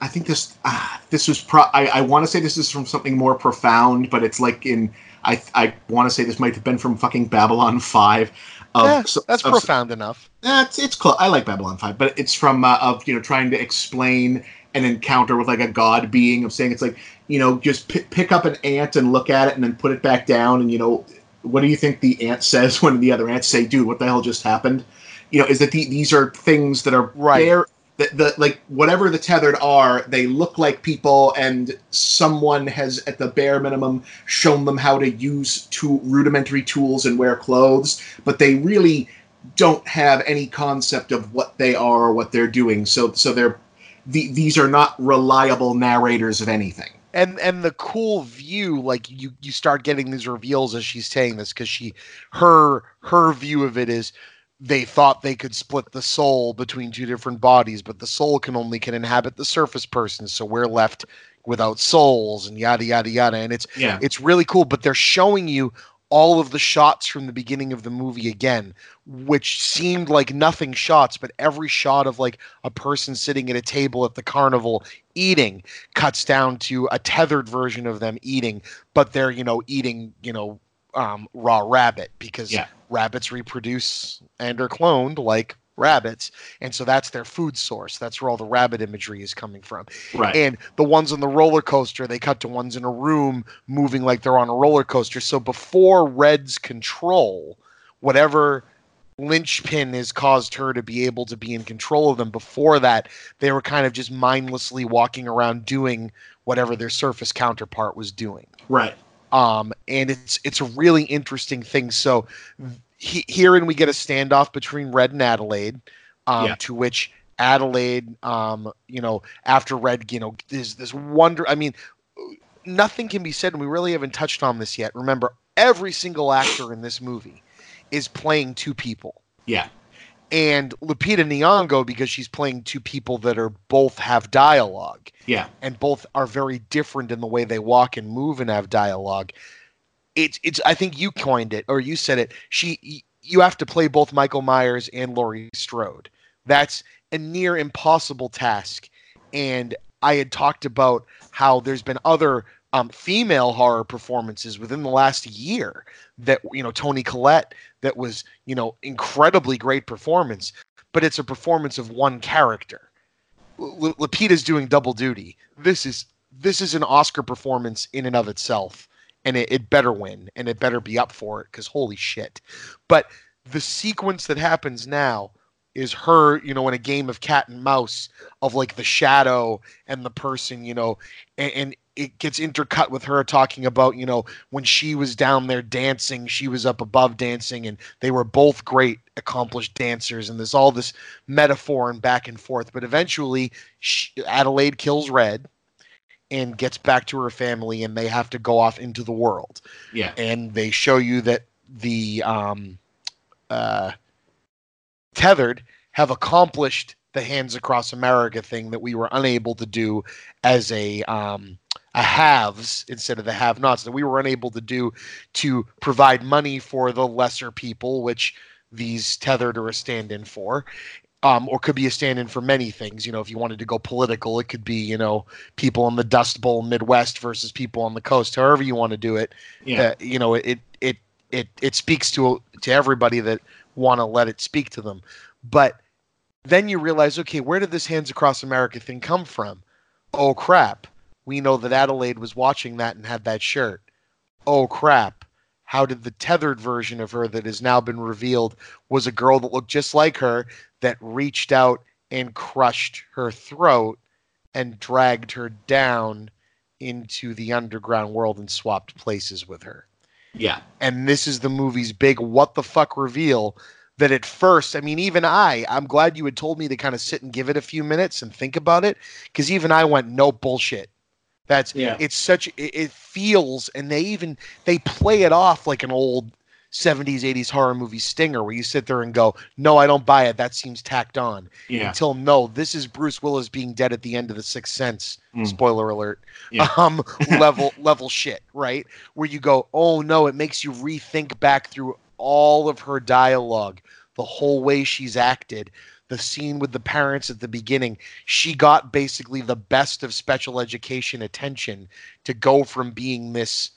I think this uh, this was pro I, I want to say this is from something more profound, but it's like in I I want to say this might have been from fucking Babylon Five. Of, Yeah, that's of- profound enough That's it's close. I like Babylon Five, but it's from uh, of you know trying to explain an encounter with like a god being of saying it's like you know just p- pick up an ant and look at it and then put it back down and you know what do you think the ant says when the other ants say dude what the hell just happened you know is that the, these are things that are Right. there that the like whatever the tethered are they look like people and someone has at the bare minimum shown them how to use two rudimentary tools and wear clothes but they really don't have any concept of what they are or what they're doing. So so they're the, these are not reliable narrators of anything. and and the cool view like you you start getting these reveals as she's saying this because she her her view of it is they thought they could split the soul between two different bodies but the soul can only can inhabit the surface person so we're left without souls and yada yada yada and it's Yeah. it's really cool but they're showing you all of the shots from the beginning of the movie again which seemed like nothing shots but every shot of like a person sitting at a table at the carnival eating cuts down to a tethered version of them eating but they're you know eating you know um, raw rabbit because Yeah. rabbits reproduce and are cloned like rabbits and so that's their food source that's where all the rabbit imagery is coming from Right. and the ones on the roller coaster they cut to ones in a room moving like they're on a roller coaster so before red's control whatever linchpin has caused her to be able to be in control of them before that they were kind of just mindlessly walking around doing whatever their surface counterpart was doing right. Um, and it's it's a really interesting thing. So he, herein we get a standoff between Red and Adelaide, um, Yeah. to which Adelaide, um, you know, after Red, you know, there's this wonder. I mean, nothing can be said, and we really haven't touched on this yet. Remember, every single actor in this movie is playing two people Yeah. And Lupita Nyong'o because she's playing two people that are both have dialogue Yeah. and both are very different in the way they walk and move and have dialogue. It's it's I think you coined it or you said it. She you have to play both Michael Myers and Laurie Strode. That's a near impossible task. And I had talked about how there's been other um, female horror performances within the last year that you know Toni Collette that was you know incredibly great performance, but it's a performance of one character. L- Lupita's doing double duty. This is this is an Oscar performance in and of itself, and it, it better win and it better be up for it because holy shit! But the sequence that happens now is her, you know, in a game of cat and mouse of like the shadow and the person, you know, and, and it gets intercut with her talking about, you know, when she was down there dancing, she was up above dancing, and they were both great, accomplished dancers. And there's all this metaphor and back and forth. But eventually, she, Adelaide kills Red and gets back to her family, and they have to go off into the world. Yeah. And they show you that the um, uh, tethered have accomplished the hands across America thing that we were unable to do as a um, a haves instead of the have-nots that we were unable to do to provide money for the lesser people, which these tethered are a stand-in for. Um, or could be a stand-in for many things. You know, if you wanted to go political, it could be you know people in the Dust Bowl Midwest versus people on the coast. However you want to do it, Yeah. uh, you know it it it it speaks to to everybody that want to let it speak to them but then you realize okay where did this hands across america thing come from oh crap we know that adelaide was watching that and had that shirt. Oh crap. How did the tethered version of her that has now been revealed was a girl that looked just like her that reached out and crushed her throat and dragged her down into the underground world and swapped places with her? Yeah. and this is the movie's big what the fuck reveal that at first i mean even i i'm glad you had told me to kind of sit and give it a few minutes and think about it because even i went no bullshit that's Yeah. it's such it, it feels and they even they play it off like an old 70s 80s horror movie stinger where you sit there and go no i don't buy it that seems tacked on Yeah. until no this is bruce willis being dead at the end of the sixth sense Mm. spoiler alert Yeah. um level level shit right where you go oh no it makes you rethink back through all of her dialogue the whole way she's acted the scene with the parents at the beginning she got basically the best of special education attention to go from being this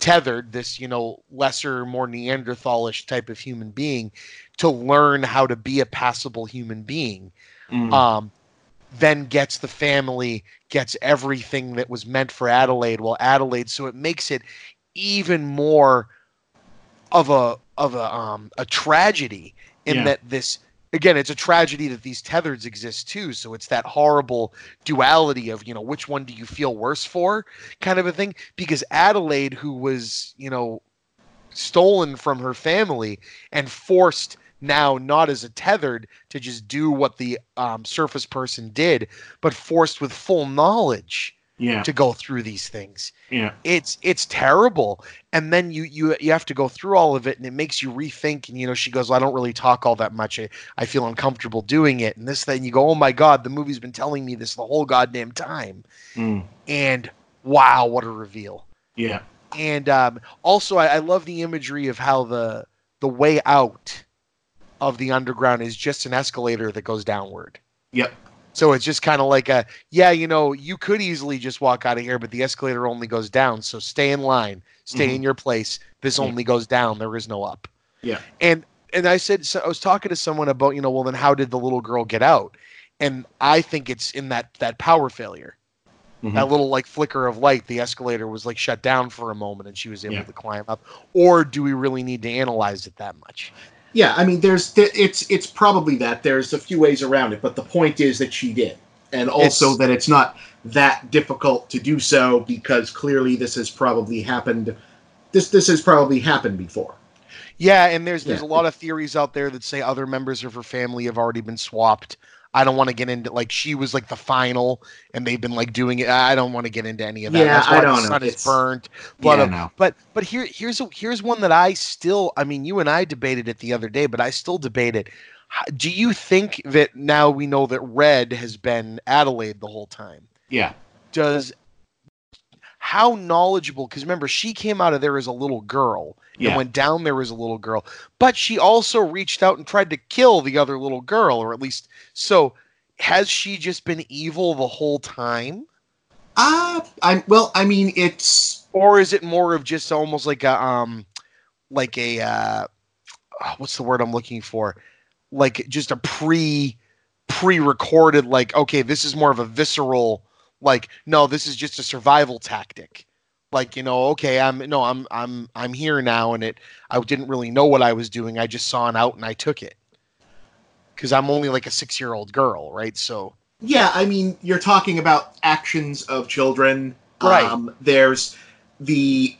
tethered this you know lesser more neanderthalish type of human being to learn how to be a passable human being Mm. um, then gets the family, gets everything that was meant for Adelaide. Well, Adelaide, so it makes it even more of a of a um a tragedy in Yeah. that this again it's a tragedy that these tethers exist too so it's that horrible duality of you know which one do you feel worse for kind of a thing? Because adelaide who was you know stolen from her family and forced now not as a tethered to just do what the um, surface person did, but forced with full knowledge Yeah. to go through these things. Yeah. It's it's terrible. And then you you you have to go through all of it and it makes you rethink and you know she goes, well, I don't really talk all that much. I, I feel uncomfortable doing it and this thing you go, "Oh my god, the movie's been telling me this the whole goddamn time." Mm. And wow, what a reveal. Yeah. And um, also I, I love the imagery of how the the way out of the underground is just an escalator that goes downward. Yep. So it's just kind of like a yeah, you know, you could easily just walk out of here, but the escalator only goes down. So stay in line, stay Mhm. in your place. This Yeah. only goes down. There is no up. Yeah. And and I said so I was talking to someone about you know well then how did the little girl get out? And I think it's in that that power failure. Mhm. That little like flicker of light, the escalator was like shut down for a moment, and she was able Yeah. to climb up. Or do we really need to analyze it that much? Yeah, I mean, there's it's it's probably that. There's a few ways around it, but the point is that she did, and also It's- that it's not that difficult to do so because clearly this has probably happened. This this has probably happened before. Yeah, and there's there's Yeah. a lot of theories out there that say other members of her family have already been swapped. I don't want to get into like she was like the final, and they've been like doing it. I don't want to get into any of that. Yeah, That's why I don't the know. sun is It's- burnt. Blood yeah, of- uh, no. But but here here's a, here's one that I still. I mean, you and I debated it the other day, but I still debate it. Do you think that now we know that Red has been Adelaide the whole time? Yeah, Does how knowledgeable? Because remember, she came out of there as a little girl yeah, and went down there as a little girl. But she also reached out and tried to kill the other little girl, or at least so. Has she just been evil the whole time? uh, I'm well. I mean, it's Or is it more of just almost like a um like a uh oh, what's the word I'm looking for? Like just a pre pre-recorded like okay, this is more of a visceral like no, this is just a survival tactic. Like, you know, okay, I'm no, I'm I'm I'm here now and it I didn't really know what I was doing. I just saw an out and I took it. Cuz I'm only like a 6-year-old girl, right? So yeah. I mean, you're talking about actions of children. Right. Um, there's the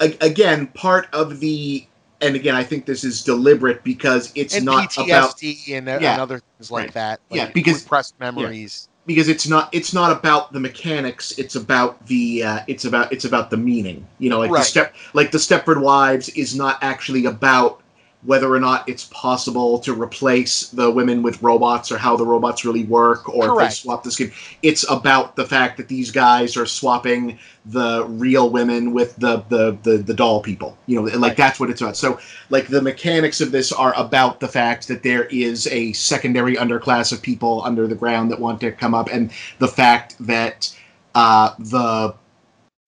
again part of the and again I think this is deliberate because it's and not about PTSD and, uh, Yeah. and other things like Right. that. Yeah, like because- repressed memories. Because it's not it's not about the mechanics it's about the uh, it's about it's about the meaning. You know like the step like the stepford wives is not actually about whether or not it's possible to replace the women with robots or how the robots really work or if they swap the skin. It's about the fact that these guys are swapping the real women with the the the, the doll people you know like Right. that's what it's about. So like the mechanics of this are about the fact that there is a secondary underclass of people under the ground that want to come up and the fact that uh, the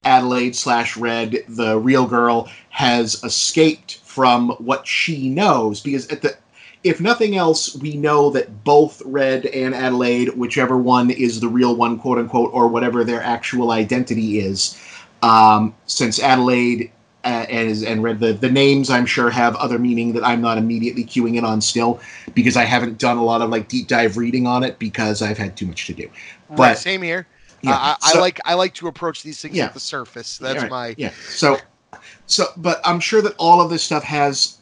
adelaide slash red the real girl has escaped from what she knows because at the if nothing else we know that both red and adelaide whichever one is the real one quote unquote or whatever their actual identity is um, since adelaide uh, and and Red the the names I'm sure have other meaning that I'm not immediately queuing in on still because I haven't done a lot of like deep dive reading on it because I've had too much to do. right, But same here. yeah, I, I so- like I like to approach these things Yeah. at the surface. That's Right, my yeah. So so but I'm sure that all of this stuff has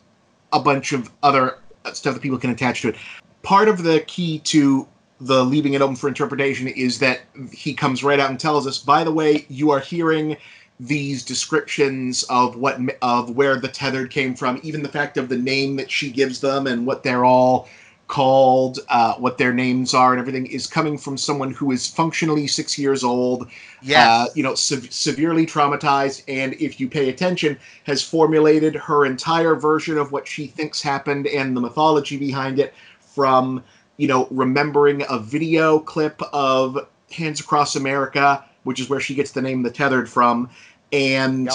a bunch of other stuff that people can attach to it. Part of the key to the leaving it open for interpretation is that he comes right out and tells us, by the way, you are hearing these descriptions of what of where the tethered came from, even the fact of the name that she gives them and what they're all called, uh, what their names are, and everything is coming from someone who is functionally six years old, yes. uh, you know, sev- severely traumatized, and if you pay attention, has formulated her entire version of what she thinks happened and the mythology behind it from, you know, remembering a video clip of Hands Across America, which is where she gets the name The Tethered from, and Yep.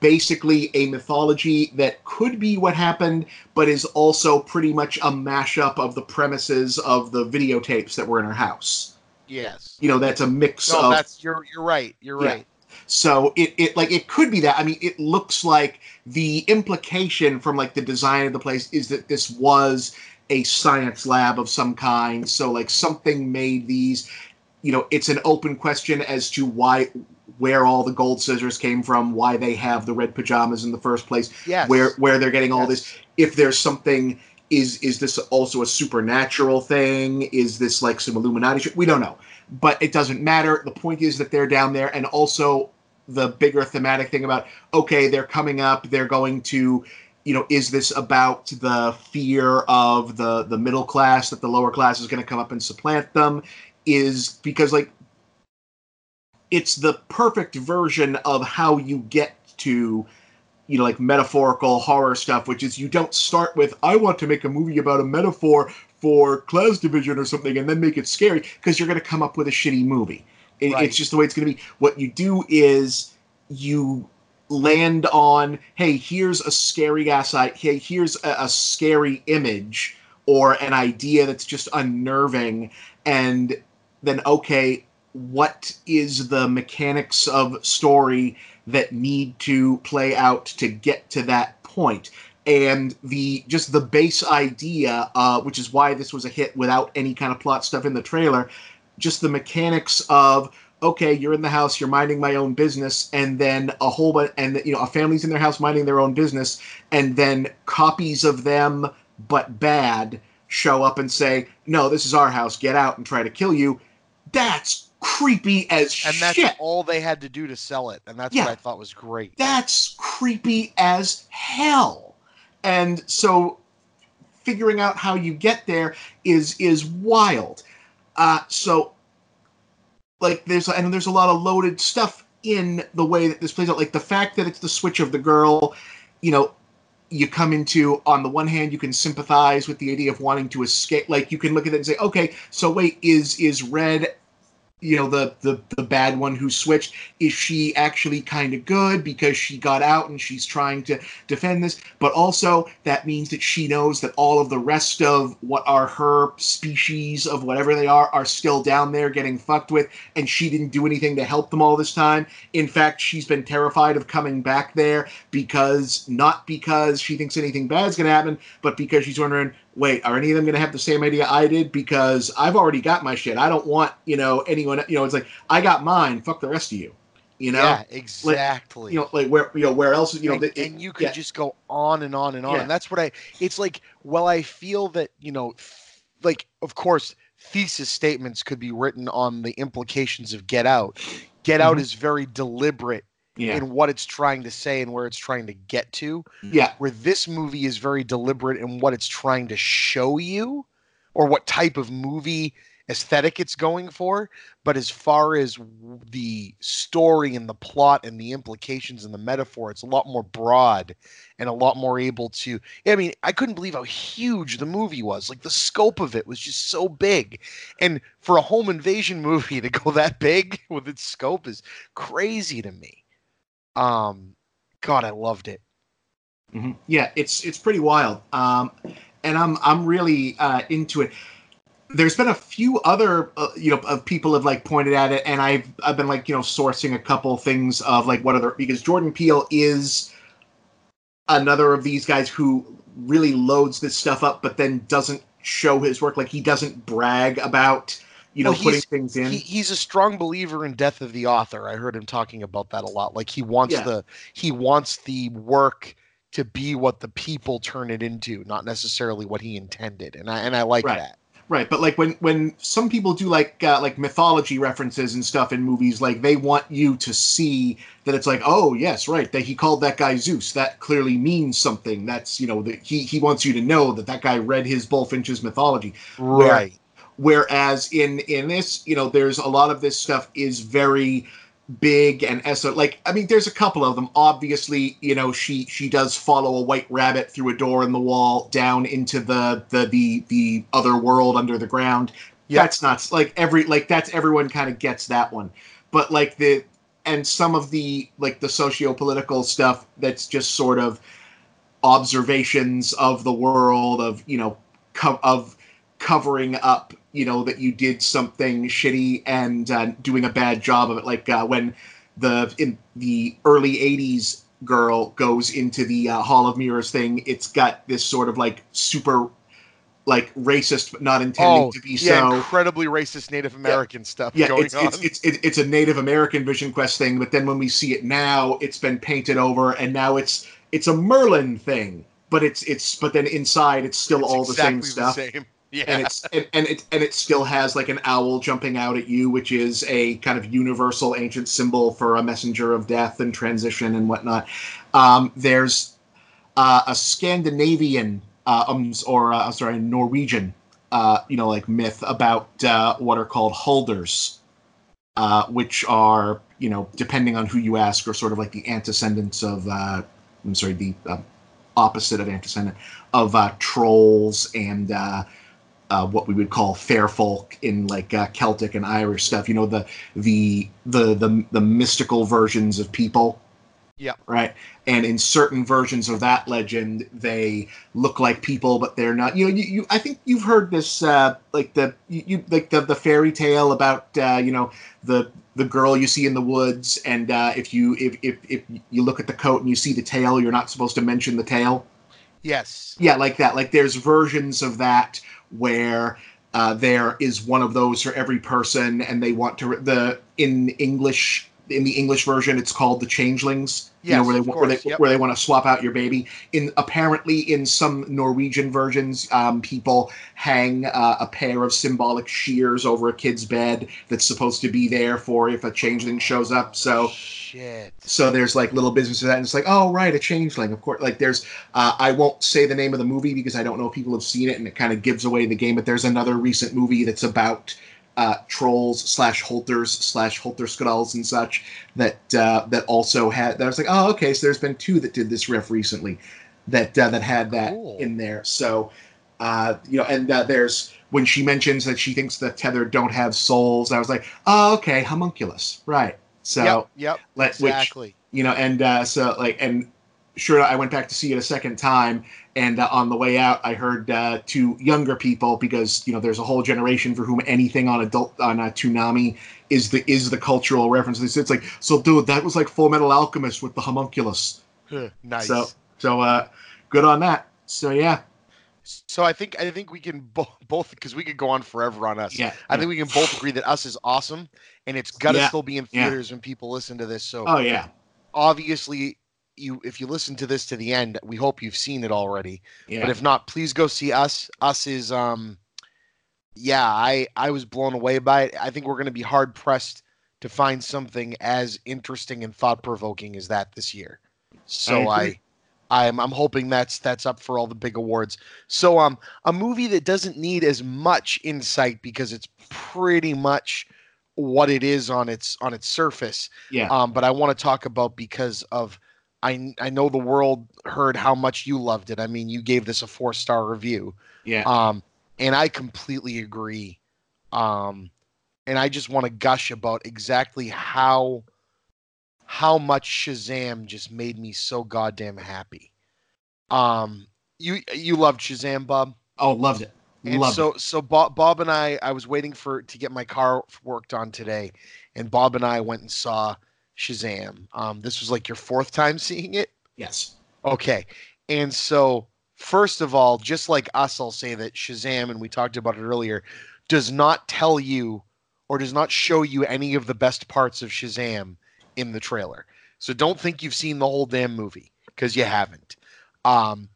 Basically a mythology that could be what happened, but is also pretty much a mashup of the premises of the videotapes that were in her house. yes. You know, that's a mix No, of that's you're you're right. You're Yeah. right. so it, it like it could be that. I mean, it looks like the implication from like the design of the place is that this was a science lab of some kind. So like something made these. You know, it's an open question as to why, where all the gold scissors came from, why they have the red pajamas in the first place, Yes. where where they're getting all Yes. this. If there's something is is this also a supernatural thing? Is this like some Illuminati shit? We don't know, but it doesn't matter. The point is that they're down there, and also the bigger thematic thing about okay, they're coming up, they're going to you know, is this about the fear of the the middle class that the lower class is going to come up and supplant them? Is because like it's the perfect version of how you get to you know like metaphorical horror stuff which is you don't start with i want to make a movie about a metaphor for class division or something and then make it scary because you're going to come up with a shitty movie it, Right. it's just the way it's going to be what you do is you land on hey here's a scary ass i hey here's a, a scary image or an idea that's just unnerving and then okay what is the mechanics of story that need to play out to get to that point? And the just the base idea uh, which is why this was a hit without any kind of plot stuff in the trailer just the mechanics of okay you're in the house you're minding my own business and then a whole bunch and you know a family's in their house minding their own business and then copies of them but bad show up and say no this is our house get out and try to kill you. That's creepy as And that's shit all they had to do to sell it, and that's Yeah. what I thought was great. that's creepy as hell. And so figuring out how you get there is is wild. Uh, so like there's and there's a lot of loaded stuff in the way that this plays out. Like the fact that it's the switch of the girl, you know, you come into on the one hand you can sympathize with the idea of wanting to escape. Like you can look at it and say, okay, so wait, is is red you know the the the bad one who switched is she actually kind of good because she got out and she's trying to defend this? But also that means that she knows that all of the rest of what are her species of whatever they are are still down there getting fucked with and she didn't do anything to help them all this time. In fact she's been terrified of coming back there because not because she thinks anything bad's going to happen but because she's wondering wait, are any of them going to have the same idea I did? Because I've already got my shit. I don't want, you know, anyone, you know, it's like, I got mine. Fuck the rest of you. You know? yeah, exactly. You know, like where, you know, where else, you know, and, it- and you could yeah. just go on and on and on Yeah. and that's what i it's like well i feel that you know like of course thesis statements could be written on the implications of get out get out Mhm. is very deliberate yeah. in what it's trying to say and where it's trying to get to Yeah. where this movie is very deliberate in what it's trying to show you or what type of movie aesthetic it's going for but as far as the story and the plot and the implications and the metaphor it's a lot more broad and a lot more able to i mean i couldn't believe how huge the movie was like the scope of it was just so big and for a home invasion movie to go that big with its scope is crazy to me um god i loved it hmm Yeah, it's it's pretty wild. Um, and I'm I'm really uh, into it. There's been a few other uh, you know of people have like pointed at it, and I've I've been like you know sourcing a couple things of like what other because Jordan Peele is another of these guys who really loads this stuff up, but then doesn't show his work. Like he doesn't brag about you know Well, putting he's- things in. he, he's a strong believer in death of the author i heard him talking about that a lot like he wants Yeah. the he wants the work to be what the people turn it into not necessarily what he intended and i and i like Right. that Right, but like when when some people do like uh, like mythology references and stuff in movies, like they want you to see that it's like, oh yes, right, that he called that guy Zeus. That clearly means something. That's you know that he he wants you to know that that guy read his Bulfinch's mythology. Where- right Whereas in in this, you know, there's a lot of this stuff is very big and eso like i mean there's a couple of them. Obviously you know she she does follow a white rabbit through a door in the wall down into the the the, the other world under the ground. Yeah. that's not like every like that's everyone kind of gets that one. But like the and some of the like the socio-political stuff that's just sort of observations of the world of you know co- of covering up you know that you did something shitty and uh, doing a bad job of it like uh, when the in the early 80s girl goes into the uh, hall of mirrors thing it's got this sort of like super like racist but not intending oh to be yeah so incredibly racist native american stuff yeah, going it's, on it's it's it's a Native American Vision Quest thing, but then when we see it now, it's been painted over, and now it's it's a Merlin thing. but it's it's but then inside it's still It's all the same exactly stuff. same. Yeah. and it's and, and it and it still has like an owl jumping out at you, which is a kind of universal ancient symbol for a messenger of death and transition and whatnot. Um, there's uh, a Scandinavian, uh, um, or uh, sorry, Norwegian, uh, you know, like myth about uh, what are called holders, uh, which are you know, depending on who you ask, are sort of like the antecedents of. Uh, I'm sorry, the opposite of antecedent of trolls and. Uh, what we would call fair folk in like uh, Celtic and Irish stuff. You know the the the the, the mystical versions of people. Yeah. Right. And in certain versions of that legend, they look like people, but they're not. You know, you, you I think you've heard this, uh, like the you, you like the the fairy tale about uh, you know the the girl you see in the woods, and uh, if you if, if if you look at the coat and you see the tail, you're not supposed to mention the tail. yes. Yeah, like that. Like there's versions of that where uh, there is one of those for every person, and they want to the in English in the English version it's called the changelings. you know, where they of where they course, yep. where they want to swap out your baby. In apparently in some Norwegian versions, um, people hang uh, a pair of symbolic shears over a kid's bed that's supposed to be there for if a changeling shows up. So Shit. so there's like little business of that and it's like oh right a changeling of course like there's uh, i won't say the name of the movie because i don't know if people have seen it and it kind of gives away the game but there's another recent movie that's about uh, trolls slash holters slash holter skulls and such that uh, that also had that I was like oh okay so there's been two that did this riff recently that uh, that had that Cool. in there so uh, you know and uh, there's when she mentions that she thinks the tethered don't have souls i was like oh okay homunculus right so yep. Yep. let which Exactly. you know and uh so like and sure i went back to see it a second time and uh, on the way out i heard uh two younger people because you know there's a whole generation for whom anything on adult on uh, toonami is the is the cultural reference it's, it's like so dude that was like Fullmetal Alchemist with the homunculus nice. so so uh good on that so yeah So I think I think we can bo- both because we could go on forever on us. yeah I think we can both agree that us is awesome, and it's gotta Yeah, still be in yeah. theaters when people listen to this. So oh yeah obviously, you if you listen to this to the end, we hope you've seen it already. yeah But if not, please go see us. Us is um, yeah, I I was blown away by it. I think we're gonna be hard pressed to find something as interesting and thought provoking as that this year. So I I. I'm I'm hoping that's that's up for all the big awards. So um a movie that doesn't need as much insight because it's pretty much what it is on its on its surface. yeah Um but I want to talk about because of I I know the world heard how much you loved it. I mean, you gave this a 4-star review. yeah Um and I completely agree. Um and I just want to gush about exactly how how much Shazam just made me so goddamn happy. Um you you loved Shazam, Bob? oh loved it And loved so it so Bob, Bob and I I was waiting for to get my car worked on today and Bob and I went and saw Shazam. Um this was like your fourth time seeing it? yes Okay. And so, first of all, just like us, I'll say that Shazam, and we talked about it earlier, does not tell you or does not show you any of the best parts of Shazam in the trailer. So don't think you've seen the whole damn movie because you haven't. Um,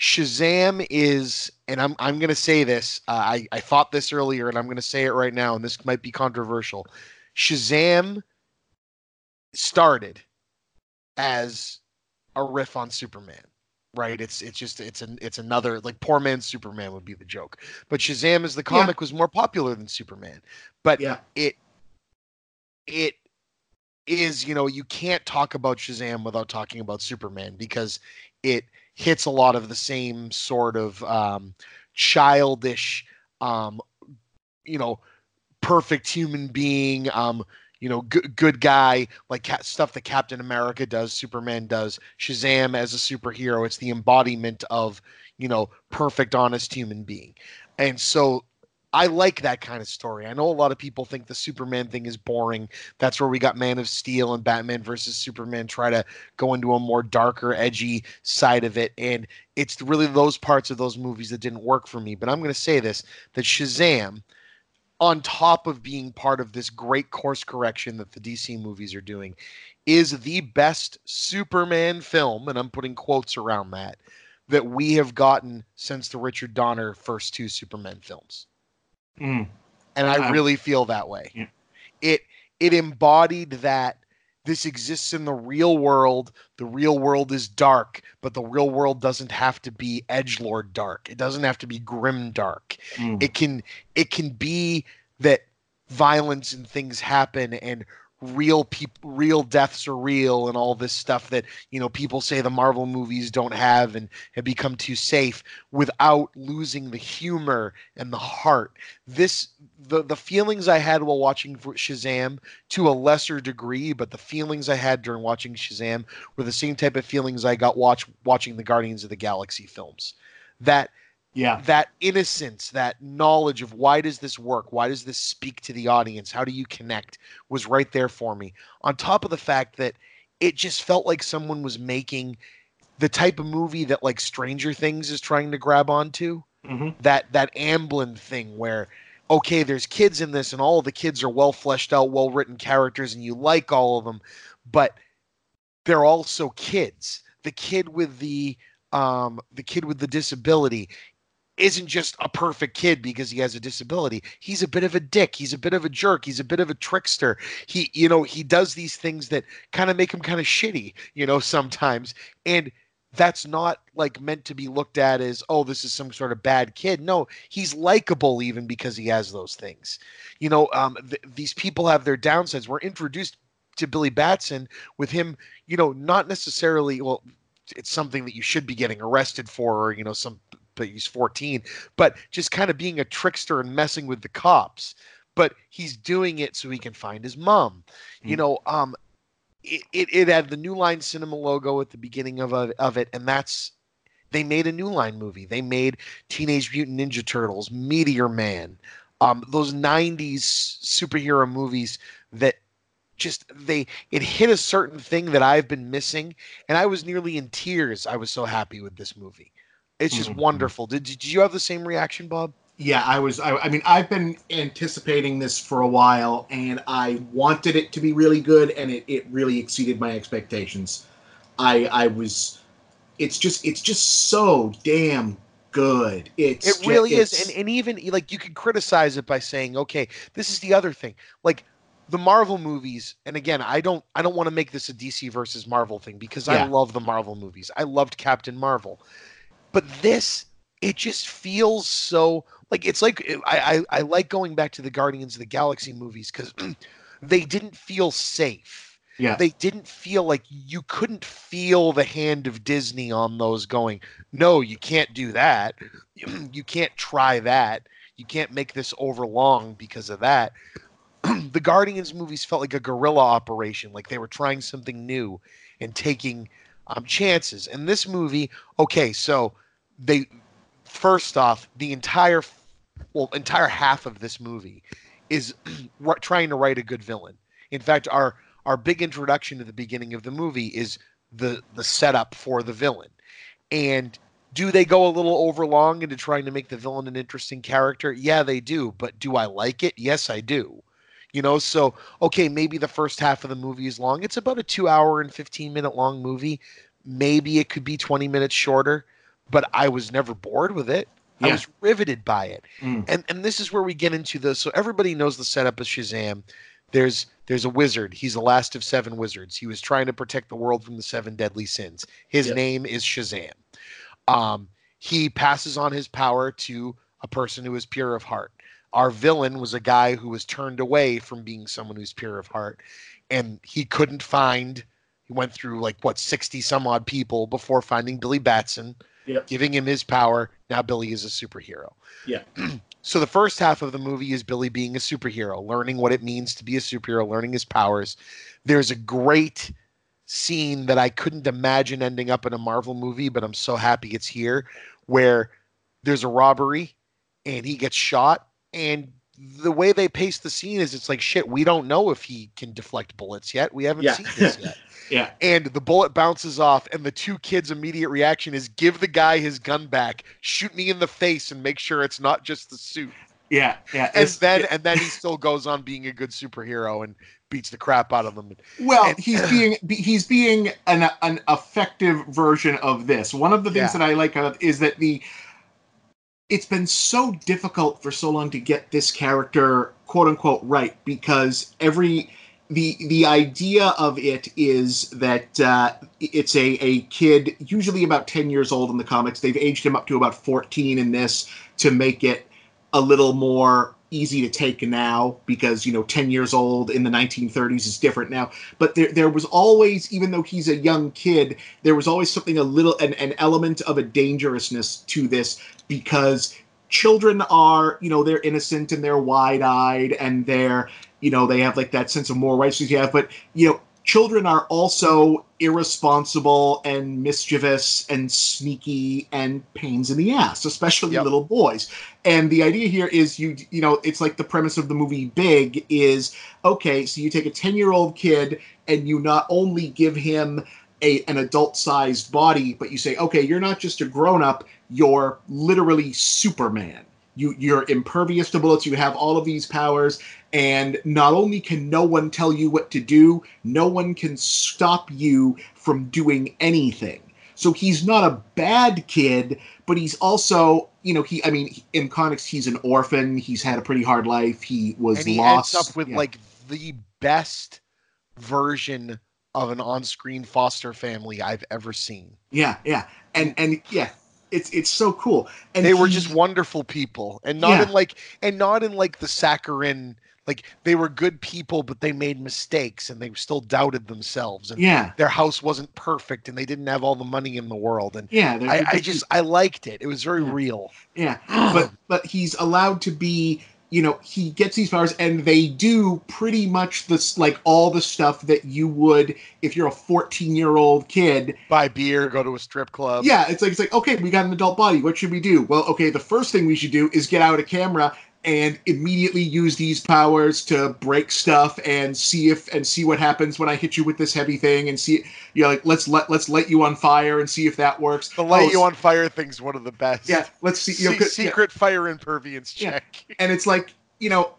Shazam is, and I'm I'm gonna say this. Uh, I I thought this earlier, and I'm gonna say it right now, and this might be controversial. Shazam started as a riff on Superman, right? It's it's just it's an it's another like poor man's Superman would be the joke, but Shazam as the Yeah. comic was more popular than Superman. But yeah it it is you know you can't talk about Shazam without talking about Superman because it hits a lot of the same sort of um, childish, um, you know, perfect human being, um, you know, good good guy like ca- stuff that Captain America does, Superman does, Shazam as a superhero. It's the embodiment of you know perfect, honest human being, and so I like that kind of story. I know a lot of people think the Superman thing is boring. That's where we got Man of Steel and Batman versus Superman try to go into a more darker, edgy side of it. And it's really those parts of those movies that didn't work for me. But I'm going to say this that Shazam, on top of being part of this great course correction that the DC movies are doing, is the best Superman film. And I'm putting quotes around that that we have gotten since the Richard Donner first two Superman films. Mm. And I really feel that way. yeah. It it embodied that this exists in the real world. The real world is dark, but the real world doesn't have to be edge lord dark. It doesn't have to be grim dark. Mm. It can it can be that violence and things happen and real people real deaths are real and all this stuff that you know people say the marvel movies don't have and have become too safe without losing the humor and the heart. This the the feelings i had while watching shazam to a lesser degree but the feelings i had during watching shazam were the same type of feelings i got watch watching the guardians of the galaxy films. That yeah. that innocence, that knowledge of why does this work? Why does this speak to the audience? How do you connect was right there for me. On top of the fact that it just felt like someone was making the type of movie that like Stranger Things is trying to grab onto. hmm That that Amblin thing where okay, there's kids in this and all of the kids are well fleshed out, well written characters and you like all of them, but they're also kids. The kid with the um the kid with the disability isn't just a perfect kid because he has a disability. He's a bit of a dick. He's a bit of a jerk. He's a bit of a trickster. He, you know, he does these things that kind of make him kind of shitty, you know, sometimes. And that's not like meant to be looked at as, oh, this is some sort of bad kid. No, he's likable even because he has those things. You know, um, th- these people have their downsides. We're introduced to Billy Batson with him, you know, not necessarily, well, it's something that you should be getting arrested for, or, you know, some he's 14 but just kind of being a trickster and messing with the cops but he's doing it so he can find his mom. You Mm. know um it, it, it had the new line cinema logo at the beginning of, a, of it and that's they made a new line movie. They made teenage mutant ninja turtles meteor man um those 90s superhero movies that just they it hit a certain thing that i've been missing and i was nearly in tears. I was so happy with this movie it's just Mhm. wonderful. Did, did you have the same reaction, Bob? Yeah, I was. I, I mean, I've been anticipating this for a while, and I wanted it to be really good, and it, it really exceeded my expectations. I I was. It's just it's just so damn good. It's It ju- really is, it's- and and even like you could criticize it by saying, okay, this is the other thing. Like the Marvel movies, and again, I don't I don't want to make this a DC versus Marvel thing because I love the Marvel movies. I loved Captain Marvel, but this it just feels so like it's like I I, I like going back to the Guardians of the Galaxy movies because they didn't feel safe. yeah. they didn't feel like you couldn't feel the hand of Disney on those going, no, you can't do that. You can't try that. You can't make this overlong because of that. the Guardians movies felt like a guerrilla operation, like they were trying something new and taking um, chances. And this movie, okay, so they first off, the entire well, entire half of this movie is trying to write a good villain. In fact, our our big introduction at the beginning of the movie is the the setup for the villain. And do they go a little overlong into trying to make the villain an interesting character? Yeah, they do. But do I like it? Yes, I do. You know, so okay, maybe the first half of the movie is long. It's about a two hour and 15 minute long movie. Maybe it could be 20 minutes shorter, but I was never bored with it. I was riveted by it. Mm. And and this is where we get into the so everybody knows the setup of Shazam. There's there's a wizard. He's the last of seven wizards. He was trying to protect the world from the seven deadly sins. His Yep. name is Shazam. Um, he passes on his power to a person who is pure of heart. Our villain was a guy who was turned away from being someone who's pure of heart, and he couldn't find. He went through like what sixty some odd people before finding Billy Batson, Yep. giving him his power. Now Billy is a superhero. Yeah. so the first half of the movie is Billy being a superhero, learning what it means to be a superhero, learning his powers. There's a great scene that I couldn't imagine ending up in a Marvel movie, but I'm so happy it's here, where there's a robbery and he gets shot. And the way they pace the scene is it's like, shit, we don't know if he can deflect bullets yet. We haven't Yeah. seen this yet. Yeah. And the bullet bounces off, and the two kids' immediate reaction is give the guy his gun back, shoot me in the face, and make sure it's not just the suit. Yeah. Yeah. And then and then he still goes on being a good superhero and beats the crap out of them. Well, And- he's being he's being an an effective version of this. One of the things Yeah. that I like is that the it's been so difficult for so long to get this character quote unquote right because every the the idea of it is that uh, it's a, a kid usually about 10 years old in the comics. They've aged him up to about 14 in this to make it a little more easy to take now because you know 10 years old in the 1930s is different now. But there, there was always even though he's a young kid there was always something a little an, an element of a dangerousness to this because children are you know they're innocent and they're wide-eyed and they're you know they have like that sense of moral rights you have. But you know children are also irresponsible and mischievous and sneaky and pains in the ass especially Yep. little boys and the idea here is you you know it's like the premise of the movie big is okay so you take a 10 year old kid and you not only give him a, an adult sized body but you say okay you're not just a grown up you're literally superman you you're impervious to bullets you have all of these powers and not only can no one tell you what to do no one can stop you from doing anything. So he's not a bad kid but he's also you know he i mean in comics he's an orphan. He's had a pretty hard life. He was and he lost. ends up with Yeah. like the best version of an on-screen foster family I've ever seen. yeah yeah. And and yeah it's it's so cool and they were just wonderful people, and not Yeah. in like and not in like the saccharine. Like they were good people, but they made mistakes and they still doubted themselves. And yeah their house wasn't perfect, and they didn't have all the money in the world. And yeah they're- I, I just I liked it. It was very Yeah. real. Yeah, but but he's allowed to be. You know, he gets these powers, and they do pretty much this like all the stuff that you would if you're a 14 year old kid. buy beer, go to a strip club. Yeah, it's like it's like okay, we got an adult body. What should we do? Well, okay, the first thing we should do is get out a camera and immediately use these powers to break stuff and see if and see what happens when I hit you with this heavy thing and see you know like let's let let's light you on fire and see if that works. The light Oh, you on fire thing's one of the best. Yeah, let's see. You know, Se- 'cause- yeah. secret fire impervience Yeah. check. and it's like you know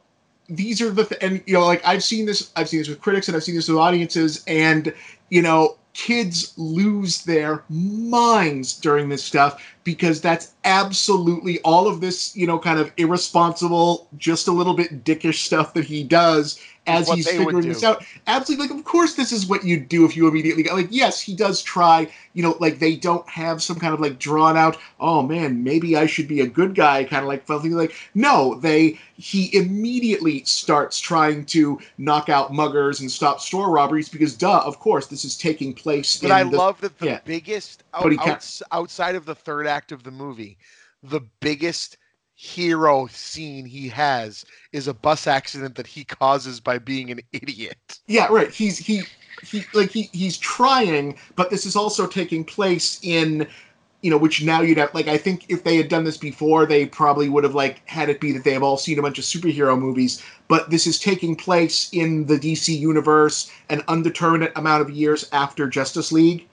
these are the th- and you know like i've seen this i've seen this with critics and i've seen this with audiences and you know kids lose their minds during this stuff because that's absolutely all of this you know kind of irresponsible just a little bit dickish stuff that he does as what he's figuring this out. Absolutely like of course this is what you'd do if you immediately got like yes he does try you know like they don't have some kind of like drawn out oh man maybe i should be a good guy kind of like something like no they he immediately starts trying to knock out muggers and stop store robberies because duh of course this is taking place But in I the- love that the yeah. biggest out, outs- outside of the third act of the movie, the biggest hero scene he has is a bus accident that he causes by being an idiot. Yeah, right. He's he he like he he's trying, but this is also taking place in you know, which now you'd have like I think if they had done this before, they probably would have like had it be that they have all seen a bunch of superhero movies, but this is taking place in the DC universe an undeterminate amount of years after Justice League.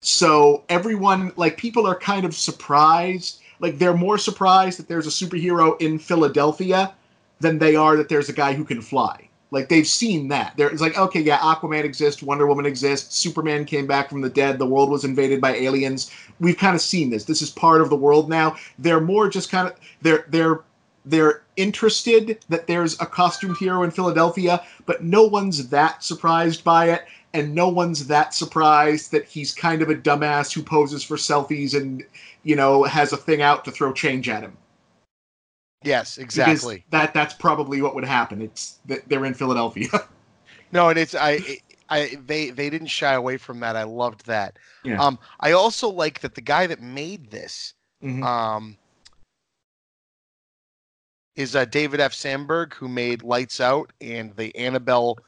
So everyone like people are kind of surprised. Like they're more surprised that there's a superhero in Philadelphia than they are that there's a guy who can fly. Like they've seen that. There it's like, okay, yeah, Aquaman exists, Wonder Woman exists, Superman came back from the dead, the world was invaded by aliens. We've kind of seen this. This is part of the world now. They're more just kind of they're they're they're interested that there's a costumed hero in Philadelphia, but no one's that surprised by it, and no one's that surprised that he's kind of a dumbass who poses for selfies and you know has a thing out to throw change at him. Yes, Because exactly. that that's probably what would happen. It's that they're in Philadelphia. No, and it's I I they they didn't shy away from that. I loved that. Yeah. Um I also like that the guy that made this Mhm. um is uh, David F. Sandberg who made Lights Out and the Annabelle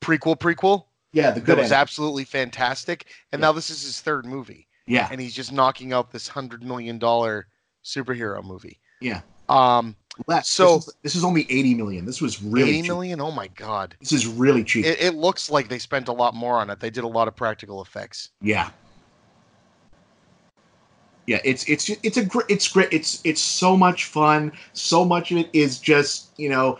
prequel prequel. Yeah, the good That was absolutely fantastic. And Yeah. now this is his third movie. Yeah, and he's just knocking out this hundred million dollar superhero movie. Yeah. Um, less. so- this is, this is only eighty million. This was really eighty cheap. million. Oh my god! This is really cheap. It, it looks like they spent a lot more on it. They did a lot of practical effects. yeah. Yeah, it's it's it's a great it's great it's it's so much fun. So much of it is just you know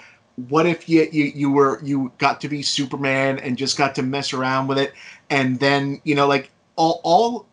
what if you, you you were you got to be Superman and just got to mess around with it, and then you know like all all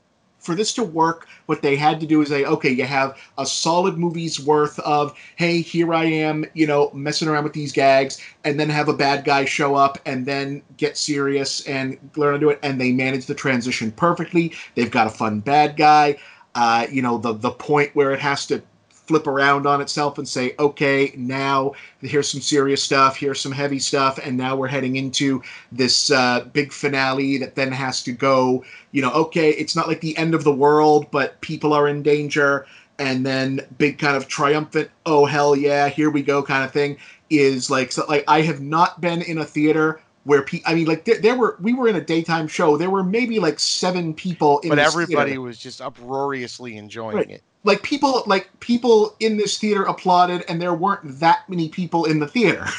for this to work, what they had to do is say, okay, you have a solid movie's worth of, hey, here I am, you know, messing around with these gags, and then have a bad guy show up and then get serious and learn to do it. And they manage the transition perfectly. They've got a fun bad guy. Uh, you know, the the point where it has to flip around on itself and say, okay, now here's some serious stuff, here's some heavy stuff, and now we're heading into this uh, big finale that then has to go, you know, okay, it's not like the end of the world, but people are in danger, and then big kind of triumphant, oh hell yeah, here we go kind of thing is like so like I have not been in a theater where pe- I mean, like there, there, were we were in a daytime show. There were maybe like seven people in. But everybody theater. was just uproariously enjoying Right. it. like people like people in this theater applauded, and there weren't that many people in the theater.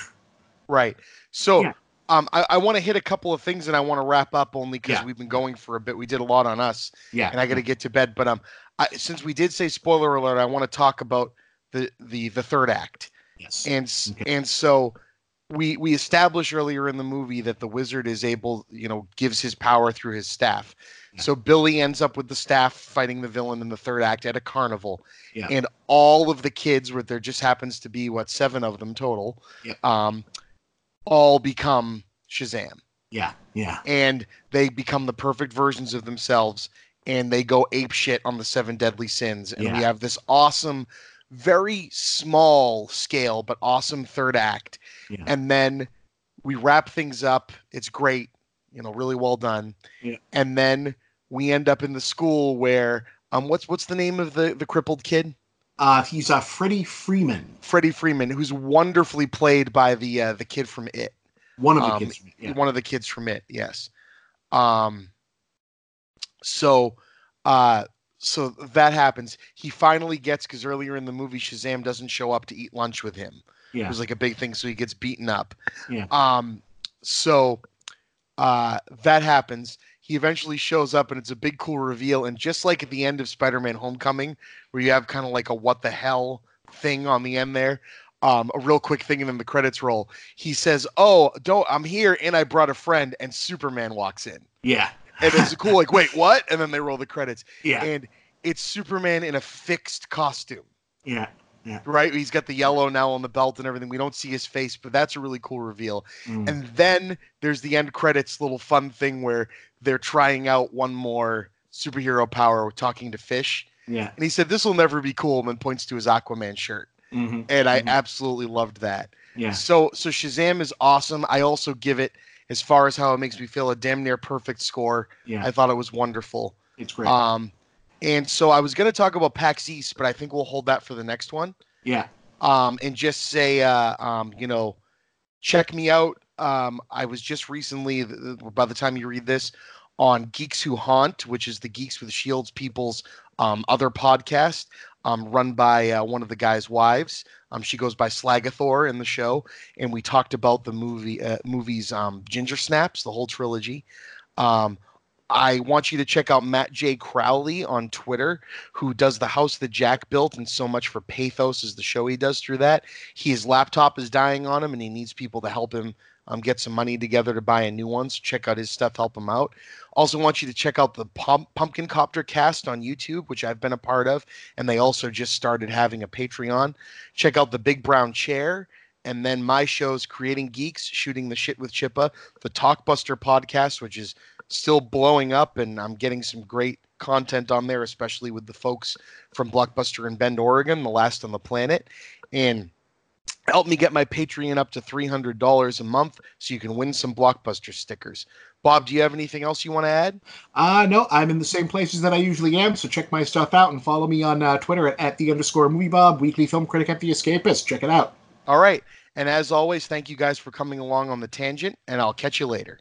Right. So, Yeah. um, I, I want to hit a couple of things, and I want to wrap up only because Yeah. we've been going for a bit. We did a lot on us, Yeah, and I got to get to bed. But um, I, since we did say spoiler alert, I want to talk about the the the third act, yes, and Okay. and so we we established earlier in the movie that the wizard is able, you know, gives his power through his staff. Yeah. So Billy ends up with the staff fighting the villain in the third act at a carnival, Yeah. and all of the kids, where there just happens to be what seven of them total, Yeah. um, all become Shazam, yeah, yeah, and they become the perfect versions of themselves, and they go ape shit on the seven deadly sins, and we have this awesome, very small scale but awesome third act, Yeah. and then we wrap things up. It's great, you know, really well done, Yeah. and then we end up in the school where um, what's what's the name of the the crippled kid? Uh, he's uh, Freddie Freeman, Freddie Freeman, who's wonderfully played by the uh, the kid from It. one of the Um, kids. From it, yeah. one of the kids from it yes um so uh so that happens. He finally gets because earlier in the movie shazam doesn't show up to eat lunch with him. Yeah. it was like a big thing so he gets beaten up. Yeah. um so uh that happens. He eventually shows up and it's a big cool reveal. And just like at the end of spider-man homecoming where you have kind of like a what the hell thing on the end there um, a real quick thing and then the credits roll. He says oh don't i'm here and i brought a friend and superman walks in. Yeah, and it's cool like wait what? And then they roll the credits. Yeah, and it's superman in a fixed costume. Yeah, yeah. right? He's got the yellow now on the belt and everything. We don't see his face but that's a really cool reveal. Mm. and then there's the end credits little fun thing where they're trying out one more superhero power talking to fish. Yeah. and he said this will never be cool and then points to his aquaman shirt. Hmm and i Mhm. absolutely loved that. Yeah, so so shazam is awesome. I also give it as far as how it makes me feel a damn near perfect score yeah. i thought it was wonderful It's great. um and so i was going to talk about pax east but i think we'll hold that for the next one yeah, um, and just say, uh, um, you know, check me out. Um, I was just recently, by the time you read this, on Geeks Who Haunt, which is the Geeks with Shields people's um, other podcast, um, run by uh, one of the guy's wives. Um, she goes by Slagathor in the show, and we talked about the movie uh, movies um, Ginger Snaps, the whole trilogy. Um, I want you to check out Matt J. Crowley on Twitter, who does the house that Jack built, and so much for Pathos is the show he does through that. His laptop is dying on him, and he needs people to help him um, get some money together to buy a new one. So check out his stuff, help him out. Also, want you to check out the Pump- Pumpkin Copter cast on YouTube, which I've been a part of, and they also just started having a Patreon. Check out the Big Brown Chair. And then my shows, Creating Geeks, Shooting the Shit with Chippa, the Talkbuster podcast, which is still blowing up, and I'm getting some great content on there, especially with the folks from Blockbuster in Bend, Oregon, the last on the planet. And help me get my Patreon up to $300 a month so you can win some Blockbuster stickers. Bob, do you have anything else you want to add? Uh, no, I'm in the same places that I usually am, so check my stuff out and follow me on uh, Twitter at, at the underscore movie bob, weekly film critic at the escapist. Check it out. All right. And as always, thank you guys for coming along on the tangent, and I'll catch you later.